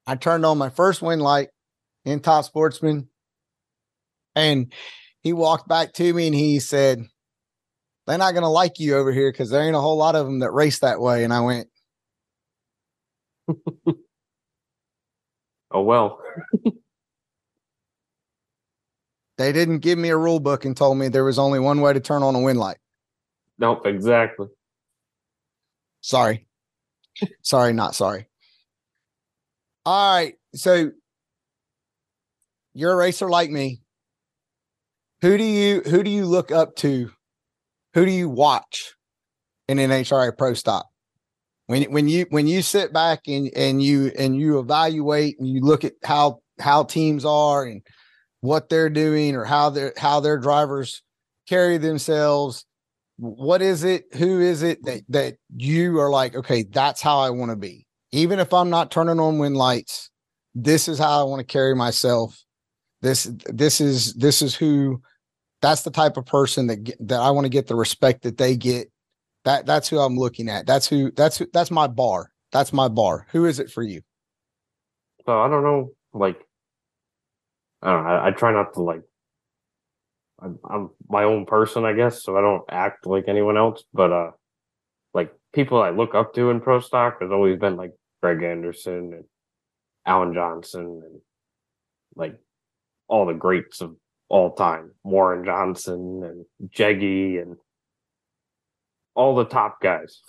[SPEAKER 3] I turned on my first wind light in top sportsman and he walked back to me and he said, They're not gonna like you over here because there ain't a whole lot of them that race that way. And I went,
[SPEAKER 4] oh well. *laughs*
[SPEAKER 3] They didn't give me a rule book and told me there was only one way to turn on a wind light.
[SPEAKER 4] Nope, exactly.
[SPEAKER 3] Sorry. sorry, not sorry. All right. So you're a racer like me. Who do you who do you look up to? Who do you watch in NHRA Pro Stock? When when you when you sit back and and you and you evaluate and you look at how how teams are and what they're doing or how their how their drivers carry themselves what is it who is it that that you are like okay that's how i want to be even if i'm not turning on wind lights this is how i want to carry myself this this is this is who that's the type of person that that i want to get the respect that they get. That that's who i'm looking at. That's who that's who that's my bar. That's my bar. Who is it for you?
[SPEAKER 4] So I don't know, like I don't know, I, I try not to like I'm, I'm my own person, I guess, so I don't act like anyone else. But uh like people I look up to in pro stock has always been like Greg Anderson and Allen Johnson and like all the greats of all time. Warren Johnson and Jeggie and all the top guys.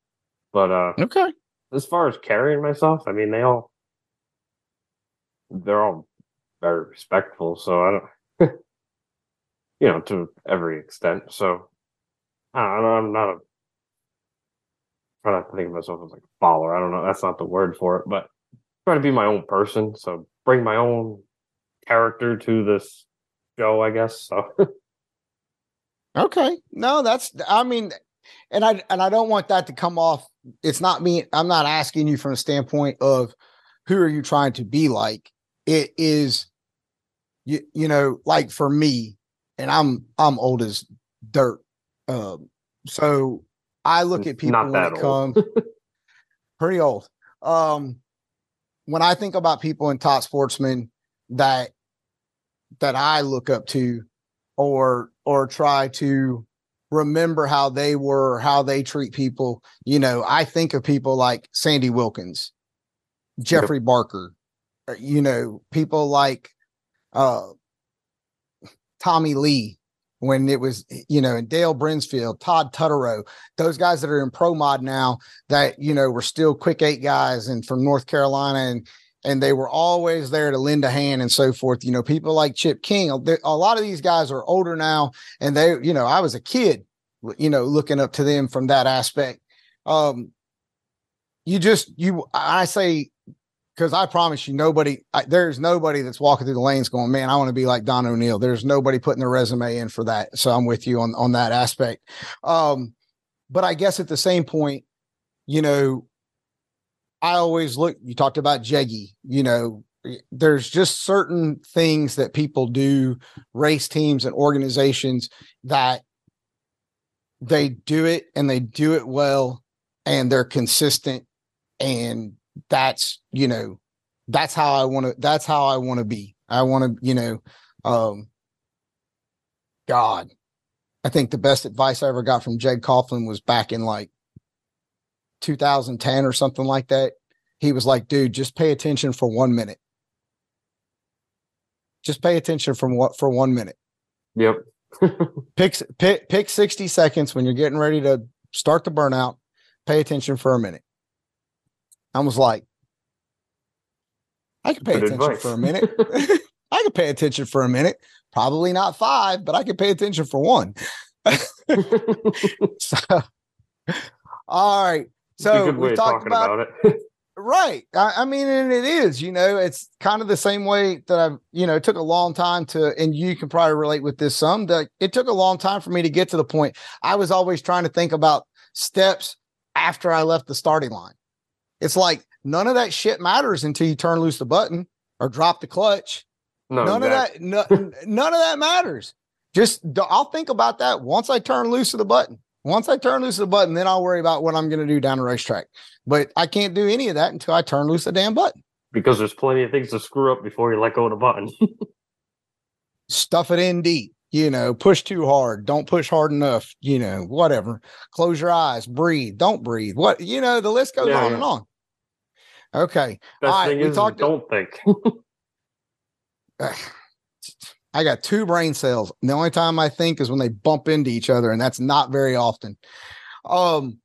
[SPEAKER 4] *laughs* but uh
[SPEAKER 3] okay
[SPEAKER 4] as far as carrying myself, I mean, they all they're all very respectful. So I don't, *laughs* you know, to every extent. So I don't know, I'm not a try not to think of myself as like a follower. I don't know. That's not the word for it, but trying to be my own person. So bring my own character to this show, I guess. So
[SPEAKER 3] Okay. No, that's I mean, and I and I don't want that to come off. It's not me. I'm not asking you from a standpoint of who are you trying to be like. It is you you know, like for me, and I'm I'm old as dirt. Um, so I look at people
[SPEAKER 4] Not
[SPEAKER 3] when
[SPEAKER 4] that
[SPEAKER 3] it
[SPEAKER 4] old.
[SPEAKER 3] comes *laughs* pretty old. Um when I think about people in top sportsmen that that I look up to or or try to remember how they were, how they treat people. You know, I think of people like Sandy Wilkins, Jeffrey Barker, uh, you know, people like uh Tommy Lee when it was, you know, and Dale Brinsfield, Todd Tutterow, those guys that are in pro mod now that, you know, were still quick eight guys and from North Carolina and and they were always there to lend a hand and so forth. You know, people like Chip King, a a lot of these guys are older now and they, you know, I was a kid, you know, looking up to them from that aspect. Um, you just, you, I say, because I promise you, nobody, I, there's nobody that's walking through the lanes going, man, I want to be like Don O'Neill. There's nobody putting their resume in for that. So I'm with you on, on that aspect. Um, but I guess at the same point, you know, I always look, you talked about Jeggie, you know, there's just certain things that people do, race teams and organizations that they do it and they do it well and they're consistent. And that's, you know, that's how I want to, that's how I want to be. I want to, you know, um, God, I think the best advice I ever got from Jeg Coughlin was back in like 2010 or something like that. He was like, dude, just pay attention for one minute. Just pay attention from what for one minute.
[SPEAKER 4] Yep. *laughs*
[SPEAKER 3] Pick, pick pick 60 seconds when you're getting ready to start the burnout. Pay attention for a minute. I was like, I can pay
[SPEAKER 4] Good
[SPEAKER 3] attention
[SPEAKER 4] advice.
[SPEAKER 3] for a minute. *laughs* *laughs* I can pay attention for a minute. Probably not five, but I can pay attention for one. So, all right. So
[SPEAKER 4] good way
[SPEAKER 3] we
[SPEAKER 4] of
[SPEAKER 3] talked
[SPEAKER 4] talking
[SPEAKER 3] about,
[SPEAKER 4] about, it. *laughs* *laughs*
[SPEAKER 3] right. I, I mean, and it is. You know, it's kind of the same way that I've. You know, it took a long time to, and you can probably relate with this some. That it took a long time for me to get to the point. I was always trying to think about steps after I left the starting line. It's like none of that shit matters until you turn loose the button or drop the clutch.
[SPEAKER 4] No,
[SPEAKER 3] none
[SPEAKER 4] exactly.
[SPEAKER 3] of that, no, none of that matters. Just I'll think about that once I turn loose of the button. Once I turn loose the button, then I'll worry about what I'm going to do down the racetrack. But I can't do any of that until I turn loose the damn button.
[SPEAKER 4] because there's plenty of things to screw up before you let go of the button. *laughs*
[SPEAKER 3] Stuff it in deep. You know, push too hard. Don't push hard enough. You know, whatever. Close your eyes. Breathe. Don't breathe. What you know, the list goes
[SPEAKER 4] Yeah,
[SPEAKER 3] on
[SPEAKER 4] yeah.
[SPEAKER 3] and on. Okay.
[SPEAKER 4] Best
[SPEAKER 3] All right,
[SPEAKER 4] thing
[SPEAKER 3] we talked-
[SPEAKER 4] don't think. *laughs*
[SPEAKER 3] I got two brain cells. And the only time I think is when they bump into each other, and that's not very often. Um,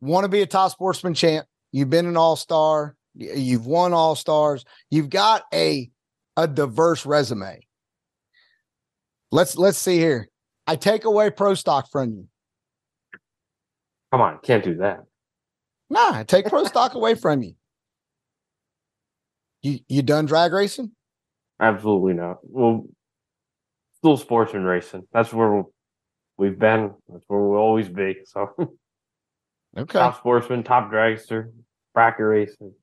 [SPEAKER 3] want to be a top sportsman champ. You've been an all-star, you've won all stars, you've got a a diverse resume. Let's let's see here. I take away pro stock from you.
[SPEAKER 4] Come on, can't do that.
[SPEAKER 3] Nah, I take pro stock away from you. You you done drag racing?
[SPEAKER 4] Absolutely not. Well, still sportsman racing. That's where we've been. That's where we'll always be. So, *laughs*
[SPEAKER 3] Okay.
[SPEAKER 4] top sportsman, top dragster, bracket racing.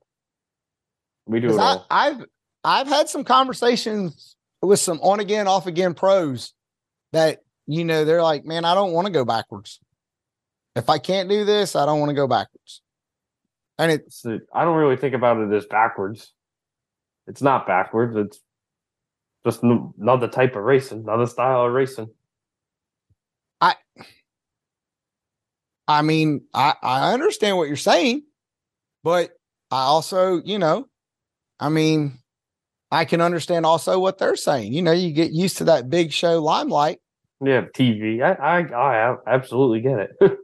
[SPEAKER 4] We do it all.
[SPEAKER 3] I, I've I've had some conversations with some on again, off again pros that you know they're like, man, I don't want to go backwards. If I can't do this, I don't want to go backwards. And it's
[SPEAKER 4] So I don't really think about it as backwards. It's not backwards. It's just another type of racing, another style of racing.
[SPEAKER 3] I I mean, I, I understand what you're saying, but I also, you know, I mean, I can understand also what they're saying. You know, you get used to that big show limelight,
[SPEAKER 4] Yeah, TV. I I, I absolutely get it. *laughs*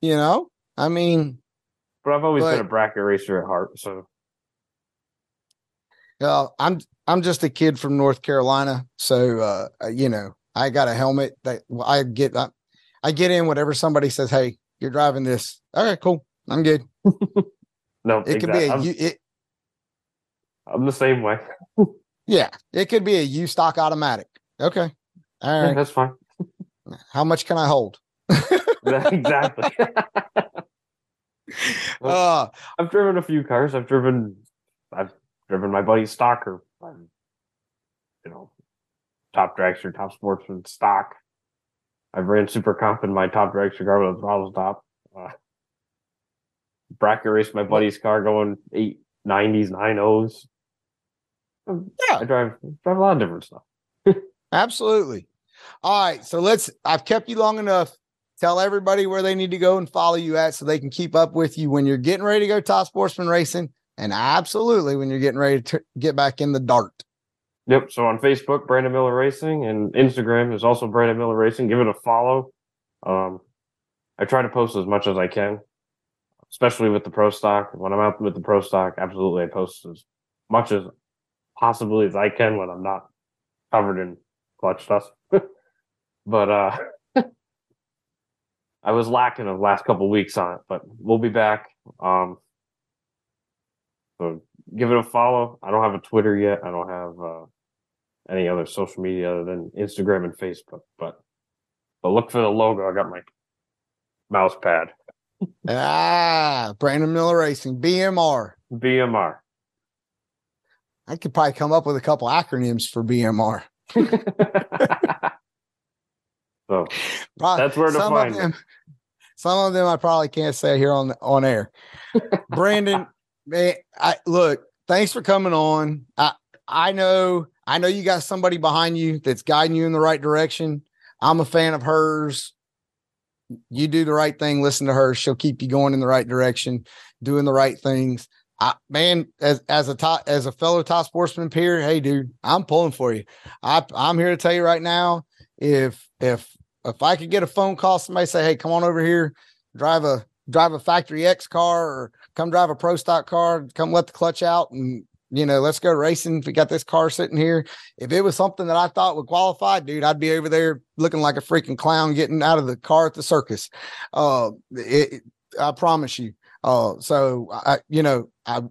[SPEAKER 3] you know. I mean,
[SPEAKER 4] but I've always been a bracket racer at heart. So
[SPEAKER 3] Uh, I'm I'm just a kid from North Carolina, so uh, uh, you know I got a helmet that I get. I, I get in whatever somebody says. Hey, you're driving this. All right, cool. I'm good. *laughs*
[SPEAKER 4] no,
[SPEAKER 3] It could be a
[SPEAKER 4] I'm,
[SPEAKER 3] it,
[SPEAKER 4] I'm the same way. *laughs*
[SPEAKER 3] yeah. It could be a U stock automatic. Okay, all
[SPEAKER 4] Yeah, that's fine. *laughs*
[SPEAKER 3] How much can I hold?
[SPEAKER 4] exactly.
[SPEAKER 3] Uh,
[SPEAKER 4] I've driven a few cars. I've driven, I've driven my buddy's stocker. I'm, you know, top dragster, top sportsman stock. I've ran super comp in my top dragster car with a throttle stop. Uh, bracket raced my buddy's car going eight nineties, nine O's.
[SPEAKER 3] Yeah.
[SPEAKER 4] I drive drive a lot of different stuff.
[SPEAKER 3] absolutely. All right. So let's. I've kept you long enough. Tell everybody where they need to go and follow you at, so they can keep up with you when you're getting ready to go top sportsman racing, and absolutely when you're getting ready to get back in the dart.
[SPEAKER 4] Yep. So on Facebook, Brandon Miller Racing, and Instagram is also Brandon Miller Racing. Give it a follow. Um, I try to post as much as I can, especially with the pro stock. When I'm out with the pro stock, absolutely I post as much as possibly as I can when I'm not covered in clutch stuff. *laughs* but uh, *laughs* I was lacking the last couple weeks on it, but we'll be back. Um, so give it a follow. I don't have a Twitter yet. I don't have uh, any other social media other than Instagram and Facebook. But but look for the logo. I got my mouse pad.
[SPEAKER 3] Ah, Brandon Miller Racing, BMR.
[SPEAKER 4] BMR.
[SPEAKER 3] I could probably come up with a couple acronyms for BMR.
[SPEAKER 4] so *laughs*
[SPEAKER 3] Probably-
[SPEAKER 4] That's where to
[SPEAKER 3] some
[SPEAKER 4] find
[SPEAKER 3] them. Some of them I probably can't say here on on air. *laughs* Brandon, man, I look. Thanks for coming on. I I know I know you got somebody behind you that's guiding you in the right direction. I'm a fan of hers. you do the right thing, listen to her. She'll keep you going in the right direction, doing the right things. I, man, as as a top as a fellow top sportsman peer, hey dude, I'm pulling for you. I I'm here to tell you right now, if if if I could get a phone call, somebody say, hey, come on over here, drive a drive a factory X car or come drive a pro stock car, come let the clutch out and you know, let's go racing. If we got this car sitting here, if it was something that I thought would qualify, dude, I'd be over there looking like a freaking clown getting out of the car at the circus. Uh, it, I promise you. Uh, so I, you know, I,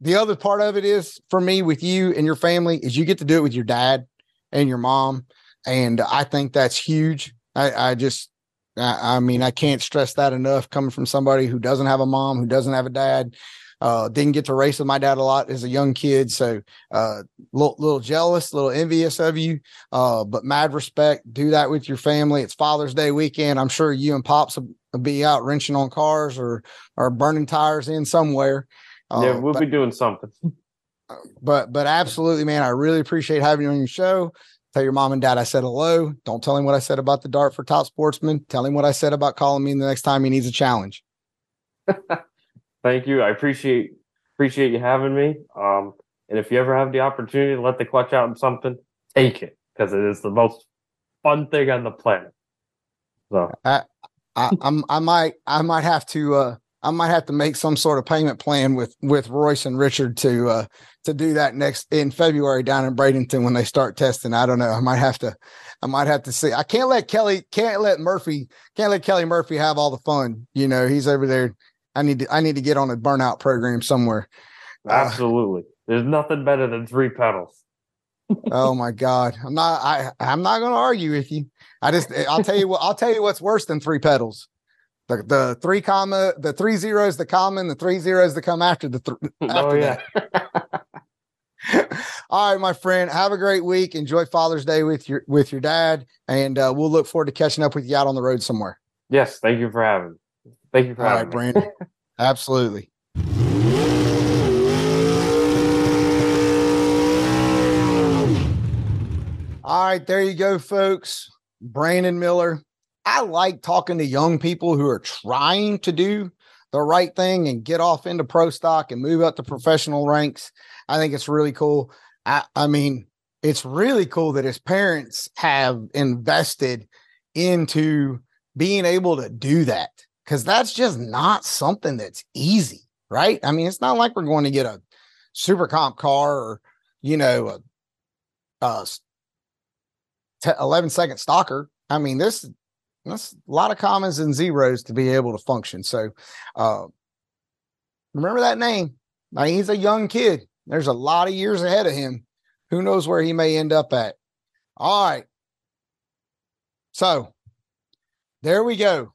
[SPEAKER 3] the other part of it is for me with you and your family is you get to do it with your dad and your mom. And I think that's huge. I, I just, I, I mean, I can't stress that enough coming from somebody who doesn't have a mom, who doesn't have a dad, uh, didn't get to race with my dad a lot as a young kid, so uh, little, little jealous, little envious of you. Uh, but mad respect. Do that with your family. It's Father's Day weekend. I'm sure you and pops will, will be out wrenching on cars or or burning tires in somewhere. Uh,
[SPEAKER 4] yeah, we'll
[SPEAKER 3] but,
[SPEAKER 4] be doing something. *laughs*
[SPEAKER 3] but but absolutely, man. I really appreciate having you on your show. Tell your mom and dad I said hello. Don't tell him what I said about the dart for top sportsman. Tell him what I said about calling me the next time he needs a challenge. *laughs*
[SPEAKER 4] Thank you. I appreciate appreciate you having me. Um, and if you ever have the opportunity to let the clutch out in something, take it because it is the most fun thing on the planet. So
[SPEAKER 3] I, I I'm I might I might have to uh I might have to make some sort of payment plan with with Royce and Richard to uh to do that next in February down in Bradenton when they start testing. I don't know. I might have to I might have to see. I can't let Kelly can't let Murphy can't let Kelly Murphy have all the fun. You know, he's over there. I need to I need to get on a burnout program somewhere. Uh,
[SPEAKER 4] absolutely, there's nothing better than three pedals.
[SPEAKER 3] oh my god. I'm not I I'm not going to argue with you. I just I'll tell you what I'll tell you what's worse than three pedals. The the three comma the three zeros the common the three zeros that come after the th- *laughs* after
[SPEAKER 4] oh yeah.
[SPEAKER 3] that. *laughs* All right, my friend. Have a great week. Enjoy Father's Day with your with your dad, and uh, we'll look forward to catching up with you out on the road somewhere.
[SPEAKER 4] yes. Thank you for having. me. Thank you for
[SPEAKER 3] All right,
[SPEAKER 4] having me.
[SPEAKER 3] Brandon. *laughs* Absolutely. All right, there you go, folks. Brandon Miller. I like talking to young people who are trying to do the right thing and get off into pro stock and move up to professional ranks. I think it's really cool. I, I mean, it's really cool that his parents have invested into being able to do that because that's just not something that's easy, right? I mean, it's not like we're going to get a super comp car or, you know, a, 11 second stocker. I mean, this that's a lot of commons and zeros to be able to function. So, uh, remember that name. Now, he's a young kid. There's a lot of years ahead of him. Who knows where he may end up at? All right. So, there we go.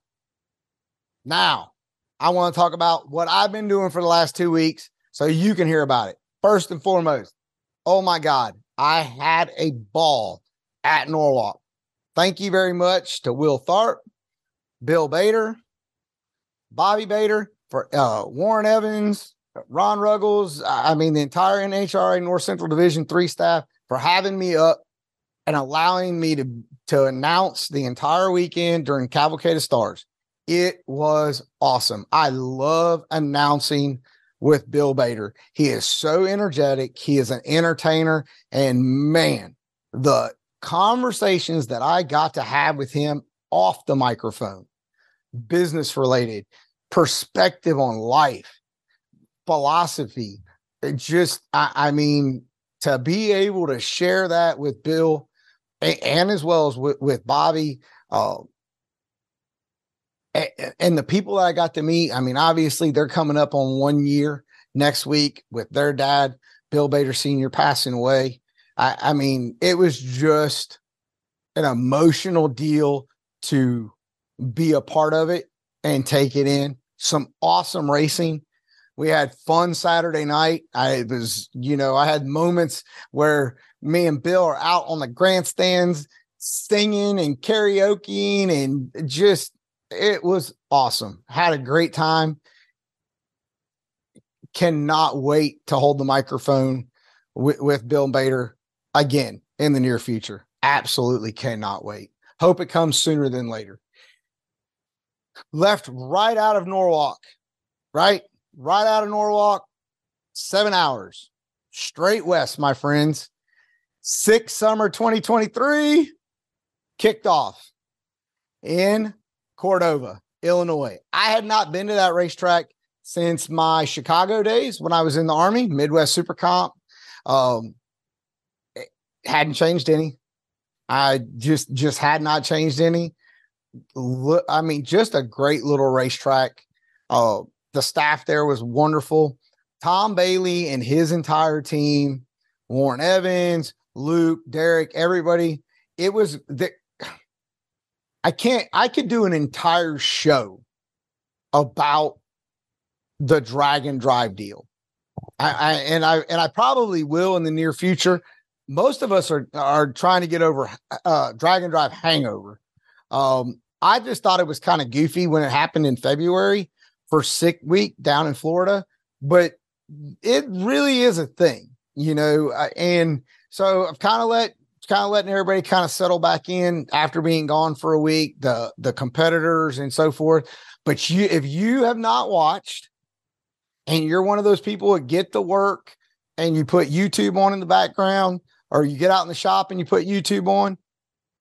[SPEAKER 3] Now, I want to talk about what I've been doing for the last two weeks so you can hear about it. First and foremost, oh my God, I had a ball at Norwalk. Thank you very much to Will Tharp, Bill Bader, Bobby Bader, for uh, Warren Evans, Ron Ruggles. I mean, the entire NHRA North Central Division three staff for having me up and allowing me to to announce the entire weekend during Cavalcade of Stars. It was awesome. I love announcing with Bill Bader. He is so energetic. He is an entertainer. And man, the conversations that I got to have with him off the microphone, business related, perspective on life, philosophy, it just, I, I mean, to be able to share that with Bill and, and as well as with, with Bobby, uh, a- and the people that I got to meet, I mean, obviously they're coming up on one year next week with their dad, Bill Bader Sr., passing away. I, I mean, it was just an emotional deal to be a part of it and take it in. Some awesome racing. We had fun Saturday night. I was, you know, I had moments where me and Bill are out on the grandstands singing and karaokeing and just it was awesome. Had a great time. Cannot wait to hold the microphone with, with Bill Bader again in the near future. Absolutely cannot wait. Hope it comes sooner than later. left right out of Norwalk, right? Right out of Norwalk, seven hours straight west, my friends. Sick Summer 2023 kicked off in Cordova, Illinois. I had not been to that racetrack since my Chicago days when I was in the Army, Midwest Super Comp. Um, hadn't changed any. I just just had not changed any. Look, I mean, just a great little racetrack. Uh, the staff there was wonderful. Tom Bailey and his entire team, Warren Evans, Luke, Derek, everybody. It was the I can't I could do an entire show about the Drag and Drive deal. I, I and I and I probably will in the near future. Most of us are are trying to get over uh Drag and Drive hangover. Um I just thought it was kind of goofy when it happened in February for sick week down in Florida, but it really is a thing, you know. uh, And so I've kind of let kind of letting everybody kind of settle back in after being gone for a week, the the competitors and so forth. But you, if you have not watched, and you're one of those people that get the work and you put YouTube on in the background, or you get out in the shop and you put YouTube on,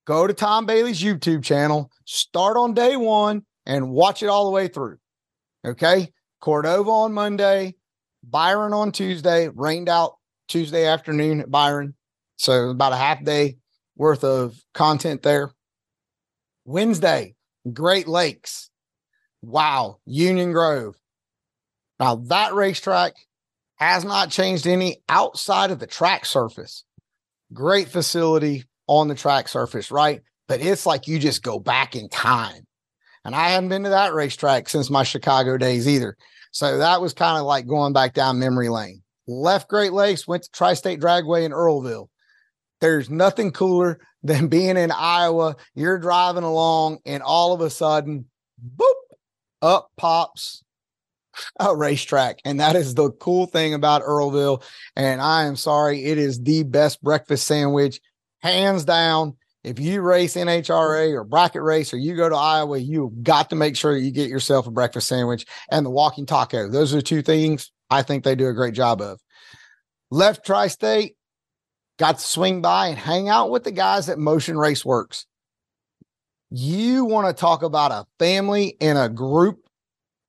[SPEAKER 3] go to Tom Bailey's YouTube channel, start on day one, and watch it all the way through. Okay, Cordova on Monday, Byron on Tuesday, rained out Tuesday afternoon at Byron. So about a half day worth of content there. Wednesday, Great Lakes. Wow, Union Grove. Now that racetrack has not changed any outside of the track surface. Great facility on the track surface, right? But it's like you just go back in time. And I haven't been to that racetrack since my Chicago days either. So that was kind of like going back down memory lane. Left Great Lakes, went to Tri State Dragway in Earlville. There's nothing cooler *laughs* than being in Iowa. You're driving along, and all of a sudden, boop, up pops *laughs* a racetrack. And that is the cool thing about Earlville. And I am sorry, it is the best breakfast sandwich, hands down. If you race NHRA or bracket race or you go to Iowa, you've got to make sure you get yourself a breakfast sandwich and the walking taco. Those are two things I think they do a great job of. Left tri state, got to swing by and hang out with the guys at Motion Raceworks. You want to talk about a family and a group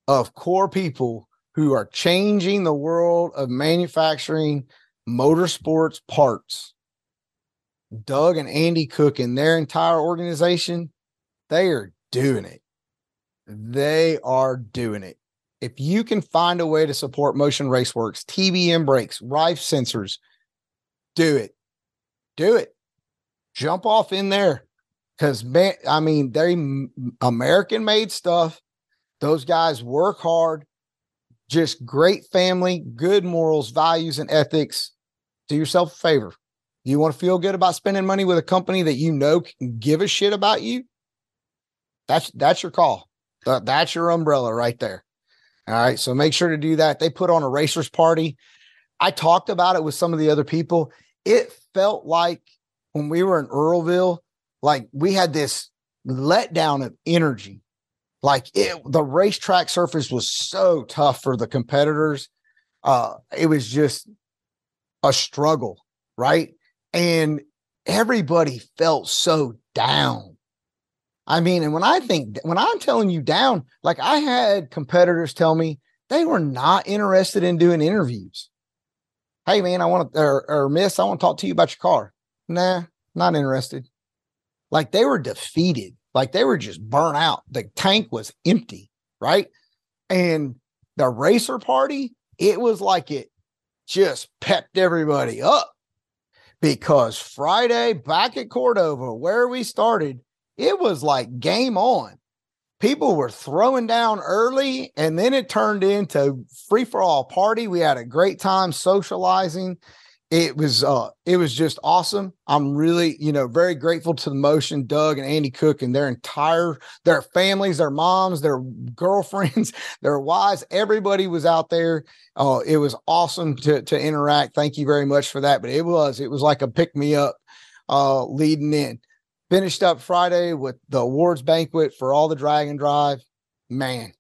[SPEAKER 3] of core people who are changing the world of manufacturing motorsports parts. Doug and Andy Cook and their entire organization, they are doing it. They are doing it. If you can find a way to support Motion Raceworks, TBM brakes, Rife sensors, do it. Do it. Jump off in there. Because, man, I mean, they American made stuff. Those guys work hard, just great family, good morals, values, and ethics. Do yourself a favor. You want to feel good about spending money with a company that you know can give a shit about you? That's that's your call. That's your umbrella right there. All right. So make sure to do that. They put on a racers party. I talked about it with some of the other people. It felt like when we were in Earlville, like we had this letdown of energy. Like it, the racetrack surface was so tough for the competitors. Uh, it was just a struggle, right? And everybody felt so down. I mean, and when I think, when I'm telling you down, like I had competitors tell me they were not interested in doing interviews. Hey, man, I want to, or, or miss, I want to talk to you about your car. Nah, not interested. Like they were defeated, like they were just burnt out. The tank was empty, right? And the racer party, it was like it just pepped everybody up because Friday back at Cordova, where we started, it was like game on. People were throwing down early, and then it turned into free for all party. We had a great time socializing. It was uh it was just awesome. I'm really, you know, very grateful to the motion, Doug and Andy Cook and their entire their families, their moms, their girlfriends, *laughs* their wives, everybody was out there. Uh, it was awesome to to interact. Thank you very much for that. But it was it was like a pick me up uh leading in. Finished up Friday with the awards banquet for all the Drag and Drive. man,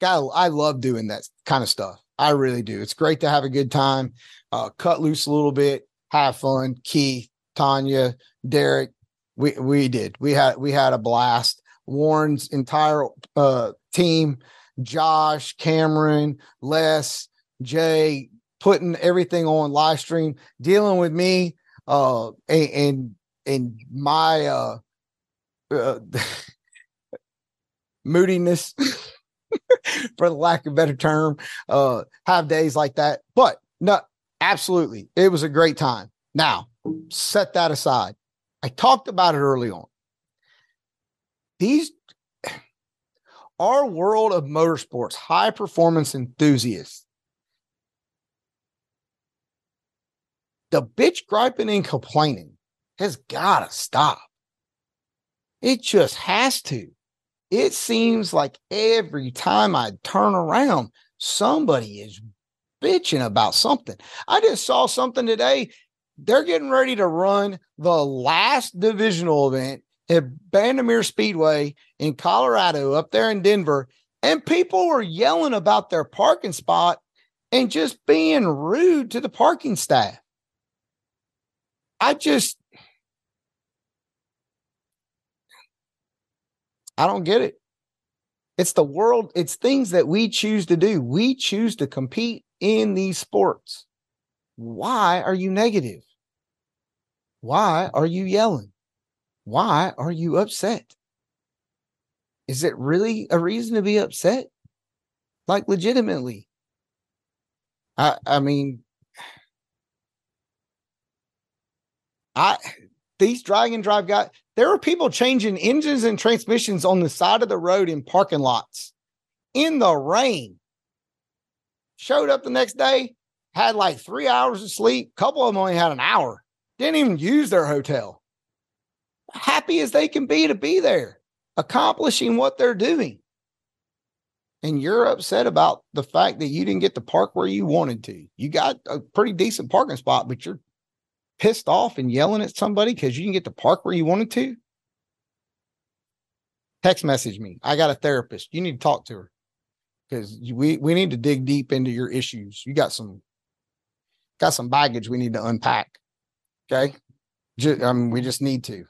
[SPEAKER 3] God, I love doing that kind of stuff. I really do. It's great to have a good time, uh, cut loose a little bit, have fun. Keith, Tanya, Derek, we we did. We had we had a blast. Warren's entire uh, team, Josh, Cameron, Les, Jay, putting everything on live stream, dealing with me, uh, and and, and my uh, uh *laughs* moodiness. *laughs* for the lack of a better term, uh, have days like that. But no, absolutely. It was a great time. Now, set that aside. I talked about it early on. These, *sighs* our world of motorsports, high performance enthusiasts, the bitch griping and complaining has got to stop. It just has to. It seems like every time I turn around, somebody is bitching about something. I just saw something today. They're getting ready to run the last divisional event at Bandimere Speedway in Colorado, up there in Denver, and people were yelling about their parking spot and just being rude to the parking staff. I just, I don't get it. It's the world, it's things that we choose to do. We choose to compete in these sports. Why are you negative? Why are you yelling? Why are you upset? Is it really a reason to be upset? Like legitimately. I I mean I these drag and drive guys, there are people changing engines and transmissions on the side of the road in parking lots in the rain. Showed up the next day, had like three hours of sleep. Couple of them only had an hour. Didn't even use their hotel. Happy as they can be to be there, accomplishing what they're doing. And you're upset about the fact that you didn't get to park where you wanted to. You got a pretty decent parking spot, but you're pissed off and yelling at somebody because you didn't get to park where you wanted to, text message me. I got a therapist. You need to talk to her because we we need to dig deep into your issues. You got some got some baggage we need to unpack. Okay, just, I um, mean we just need to.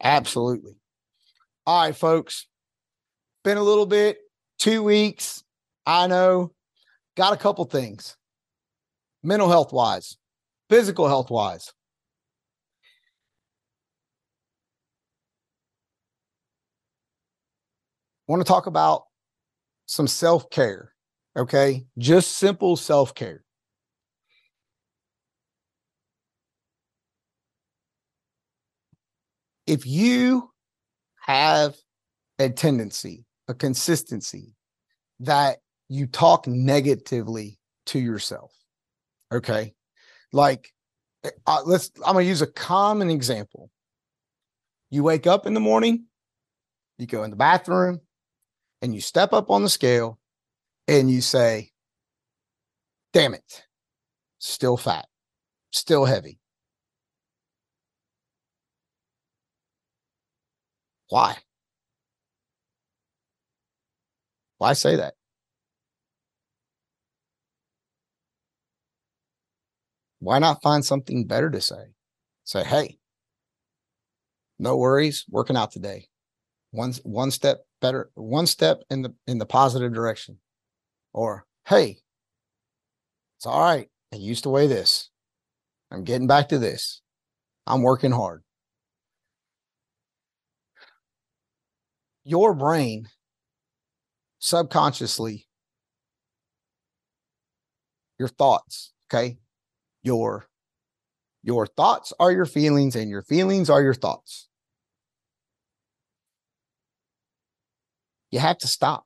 [SPEAKER 3] Absolutely. All right, folks. Been a little bit, two weeks. I know. Got a couple things. Mental health wise physical health wise. Want to talk about some self care. Okay. Just simple self care. If you have a tendency, a consistency that you talk negatively to yourself, okay, like, uh, let's, I'm going to use a common example. You wake up in the morning, you go in the bathroom, and you step up on the scale and you say, damn it, still fat, still heavy. Why? Why say that? why not find something better to say? Say, hey, no worries, working out today. One one step better, one step in the in the positive direction. Or, hey, it's all right. I used to weigh this. I'm getting back to this. I'm working hard. Your brain subconsciously, your thoughts, okay, your your thoughts are your feelings and your feelings are your thoughts you have to stop.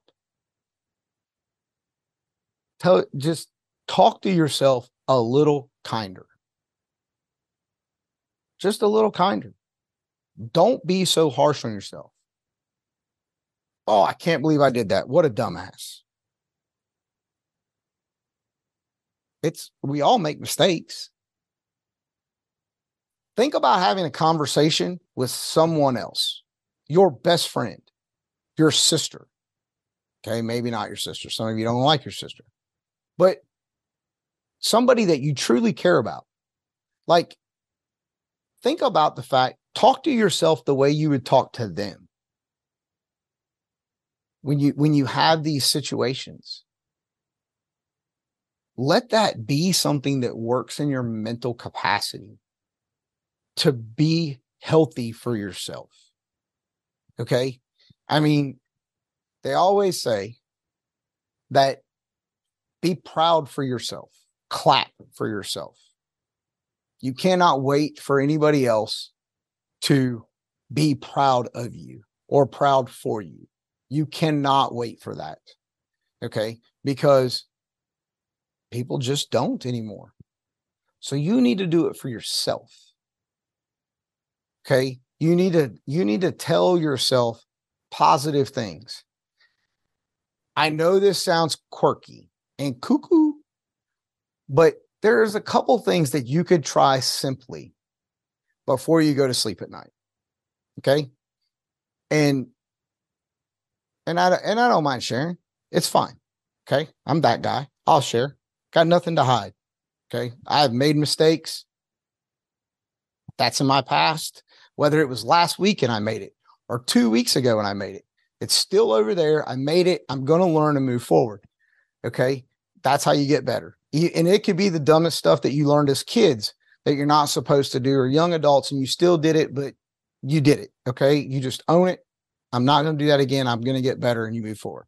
[SPEAKER 3] Tell just talk to yourself a little kinder. Just a little kinder. Don't be so harsh on yourself. Oh i can't believe i did that. What a dumbass. It's we all make mistakes. Think about having a conversation with someone else, your best friend, your sister, Okay. Maybe not your sister. Some of you don't like your sister, but somebody that you truly care about. Like, think about the fact, talk to yourself the way you would talk to them. When you when you have these situations, let that be something that works in your mental capacity to be healthy for yourself. Okay. I mean, they always say that be proud for yourself, clap for yourself. You cannot wait for anybody else to be proud of you or proud for you. You cannot wait for that. Okay. Because people just don't anymore. So you need to do it for yourself. Okay. You need to, you need to tell yourself positive things. I know this sounds quirky and cuckoo, but there's a couple things that you could try simply before you go to sleep at night. Okay. And, and I, and I don't mind sharing. It's fine. Okay. I'm that guy. I'll share. Got nothing to hide. Okay. I've made mistakes. That's in my past, whether it was last week and I made it or two weeks ago and I made it. It's still over there. I made it. I'm going to learn and move forward. Okay. That's how you get better. And it could be the dumbest stuff that you learned as kids that you're not supposed to do or young adults and you still did it, but you did it. Okay. You just own it. I'm not going to do that again. I'm going to get better and you move forward.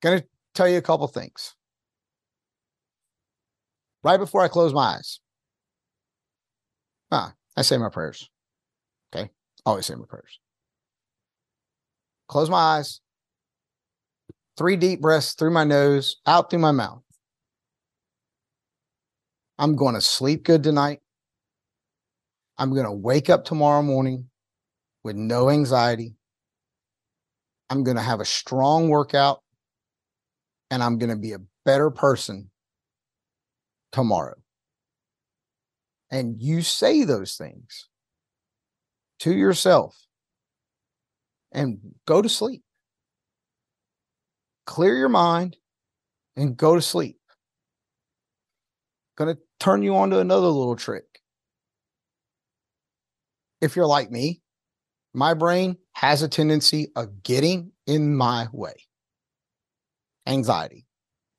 [SPEAKER 3] Going to tell you a couple things. Right before I close my eyes, ah, I say my prayers. Okay. Always say my prayers. Close my eyes. Three deep breaths through my nose, out through my mouth. I'm going to sleep good tonight. I'm going to wake up tomorrow morning with no anxiety. I'm going to have a strong workout and I'm going to be a better person tomorrow. And you say those things to yourself and go to sleep. Clear your mind and go to sleep. Going to turn you on to another little trick. If you're like me, my brain has a tendency of getting in my way. Anxiety.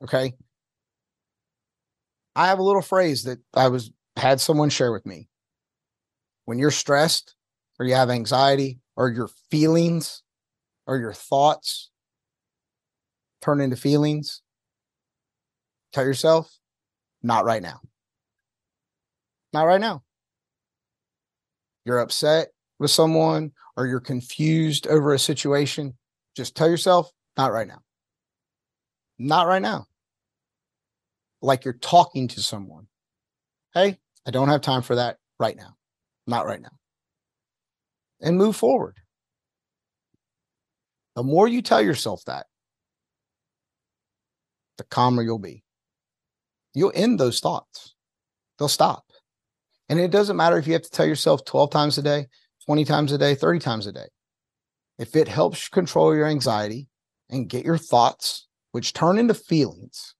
[SPEAKER 3] Okay. I have a little phrase that I was had someone share with me. When you're stressed or you have anxiety or your feelings or your thoughts turn into feelings, tell yourself, not right now. Not right now. You're upset with someone or you're confused over a situation, just tell yourself, not right now. Not right now. Like you're talking to someone. Hey, I don't have time for that right now. Not right now. And move forward. The more you tell yourself that, the calmer you'll be. You'll end those thoughts, they'll stop. And it doesn't matter if you have to tell yourself 12 times a day, 20 times a day, 30 times a day. If it helps control your anxiety and get your thoughts, which turn into feelings,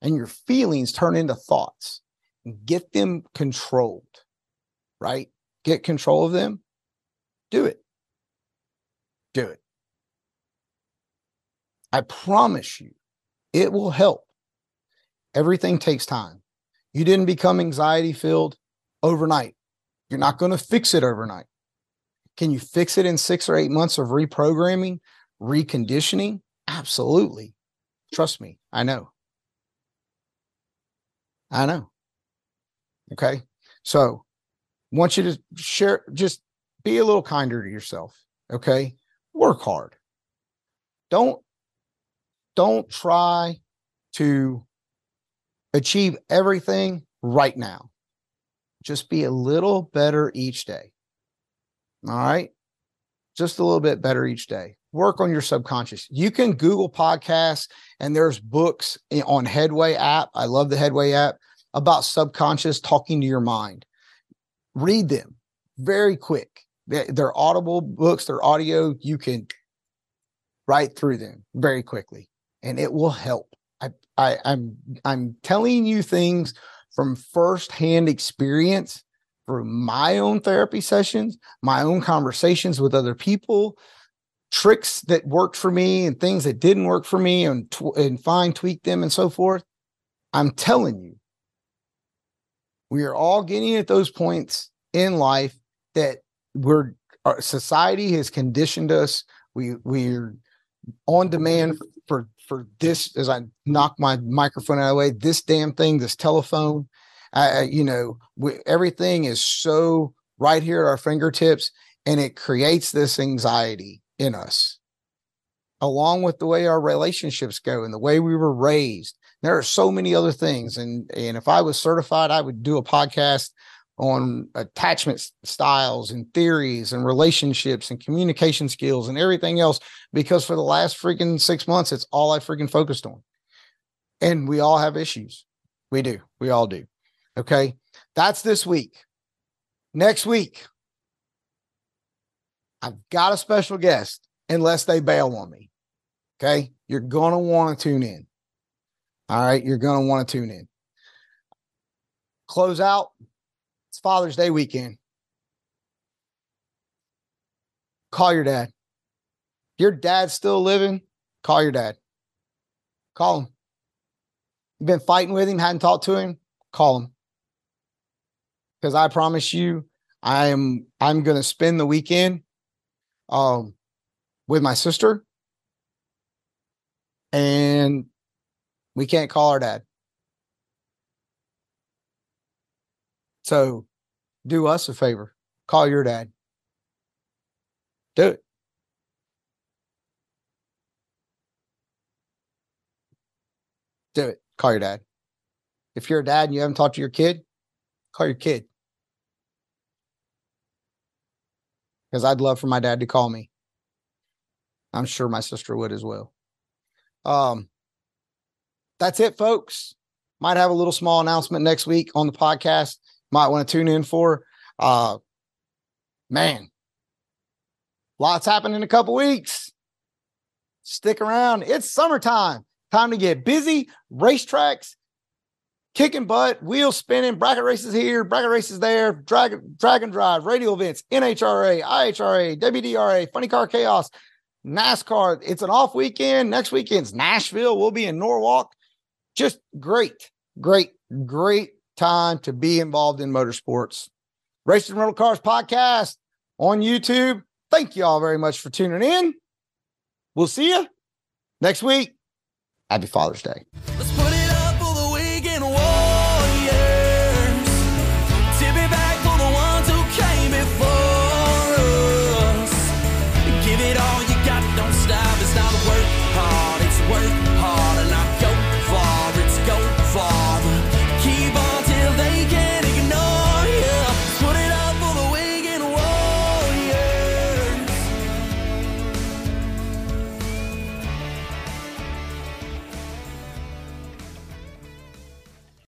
[SPEAKER 3] and your feelings turn into thoughts, and get them controlled, right? Get control of them. Do it. Do it. I promise you, it will help. Everything takes time. You didn't become anxiety filled overnight. You're not going to fix it overnight. Can you fix it in six or eight months of reprogramming, reconditioning? Absolutely. Trust me, I know. I know. Okay. So, I want you to share, just be a little kinder to yourself. Okay. Work hard. Don't, don't try to achieve everything right now. Just be a little better each day. All right. Just a little bit better each day. Work on your subconscious. You can Google podcasts and there's books on Headway app. I love the Headway app about subconscious talking to your mind. Read them very quick. They're audible books, they're audio. You can right through them very quickly, and it will help. I, I I'm I'm telling you things from firsthand experience through my own therapy sessions, my own conversations with other people, tricks that worked for me and things that didn't work for me and, tw- and fine tweak them and so forth. I'm telling you, we are all getting at those points in life that we're our society has conditioned us. We we're on demand for for this as I knock my microphone out of the way, this damn thing, this telephone, uh, you know, we, everything is so right here at our fingertips and it creates this anxiety in us. Along with the way our relationships go and the way we were raised there are so many other things. And and if i was certified i would do a podcast on attachment styles and theories and relationships and communication skills and everything else because for the last freaking 6 months it's all i freaking focused on and we all have issues we do we all do okay that's this week next week I've got a special guest unless they bail on me. Okay. You're going to want to tune in. All right. You're going to want to tune in. Close out. It's Father's Day weekend. Call your dad. Your dad's still living. Call your dad. Call him. You've been fighting with him, hadn't talked to him. Call him. Because I promise you, I am I'm gonna spend the weekend um, with my sister, and we can't call our dad. So, do us a favor. Call your dad. Do it. Do it. Call your dad. If you're a dad and you haven't talked to your kid, call your kid. because I'd love for my dad to call me. I'm sure my sister would as well. Um, that's it, folks. Might have a little small announcement next week on the podcast. Might want to tune in for. Uh, man, lots happening in a couple weeks. Stick around. It's summertime. Time to get busy. Racetracks, kicking butt, wheels spinning, bracket races here, bracket races there, drag, drag and drive, radial events, NHRA, IHRA, WDRA, Funny Car Chaos, NASCAR. It's an off weekend. Next weekend's Nashville. We'll be in Norwalk. Just great, great, great time to be involved in motorsports. Racing Rental Cars podcast on YouTube. Thank you all very much for tuning in. We'll see you next week. Happy Father's Day.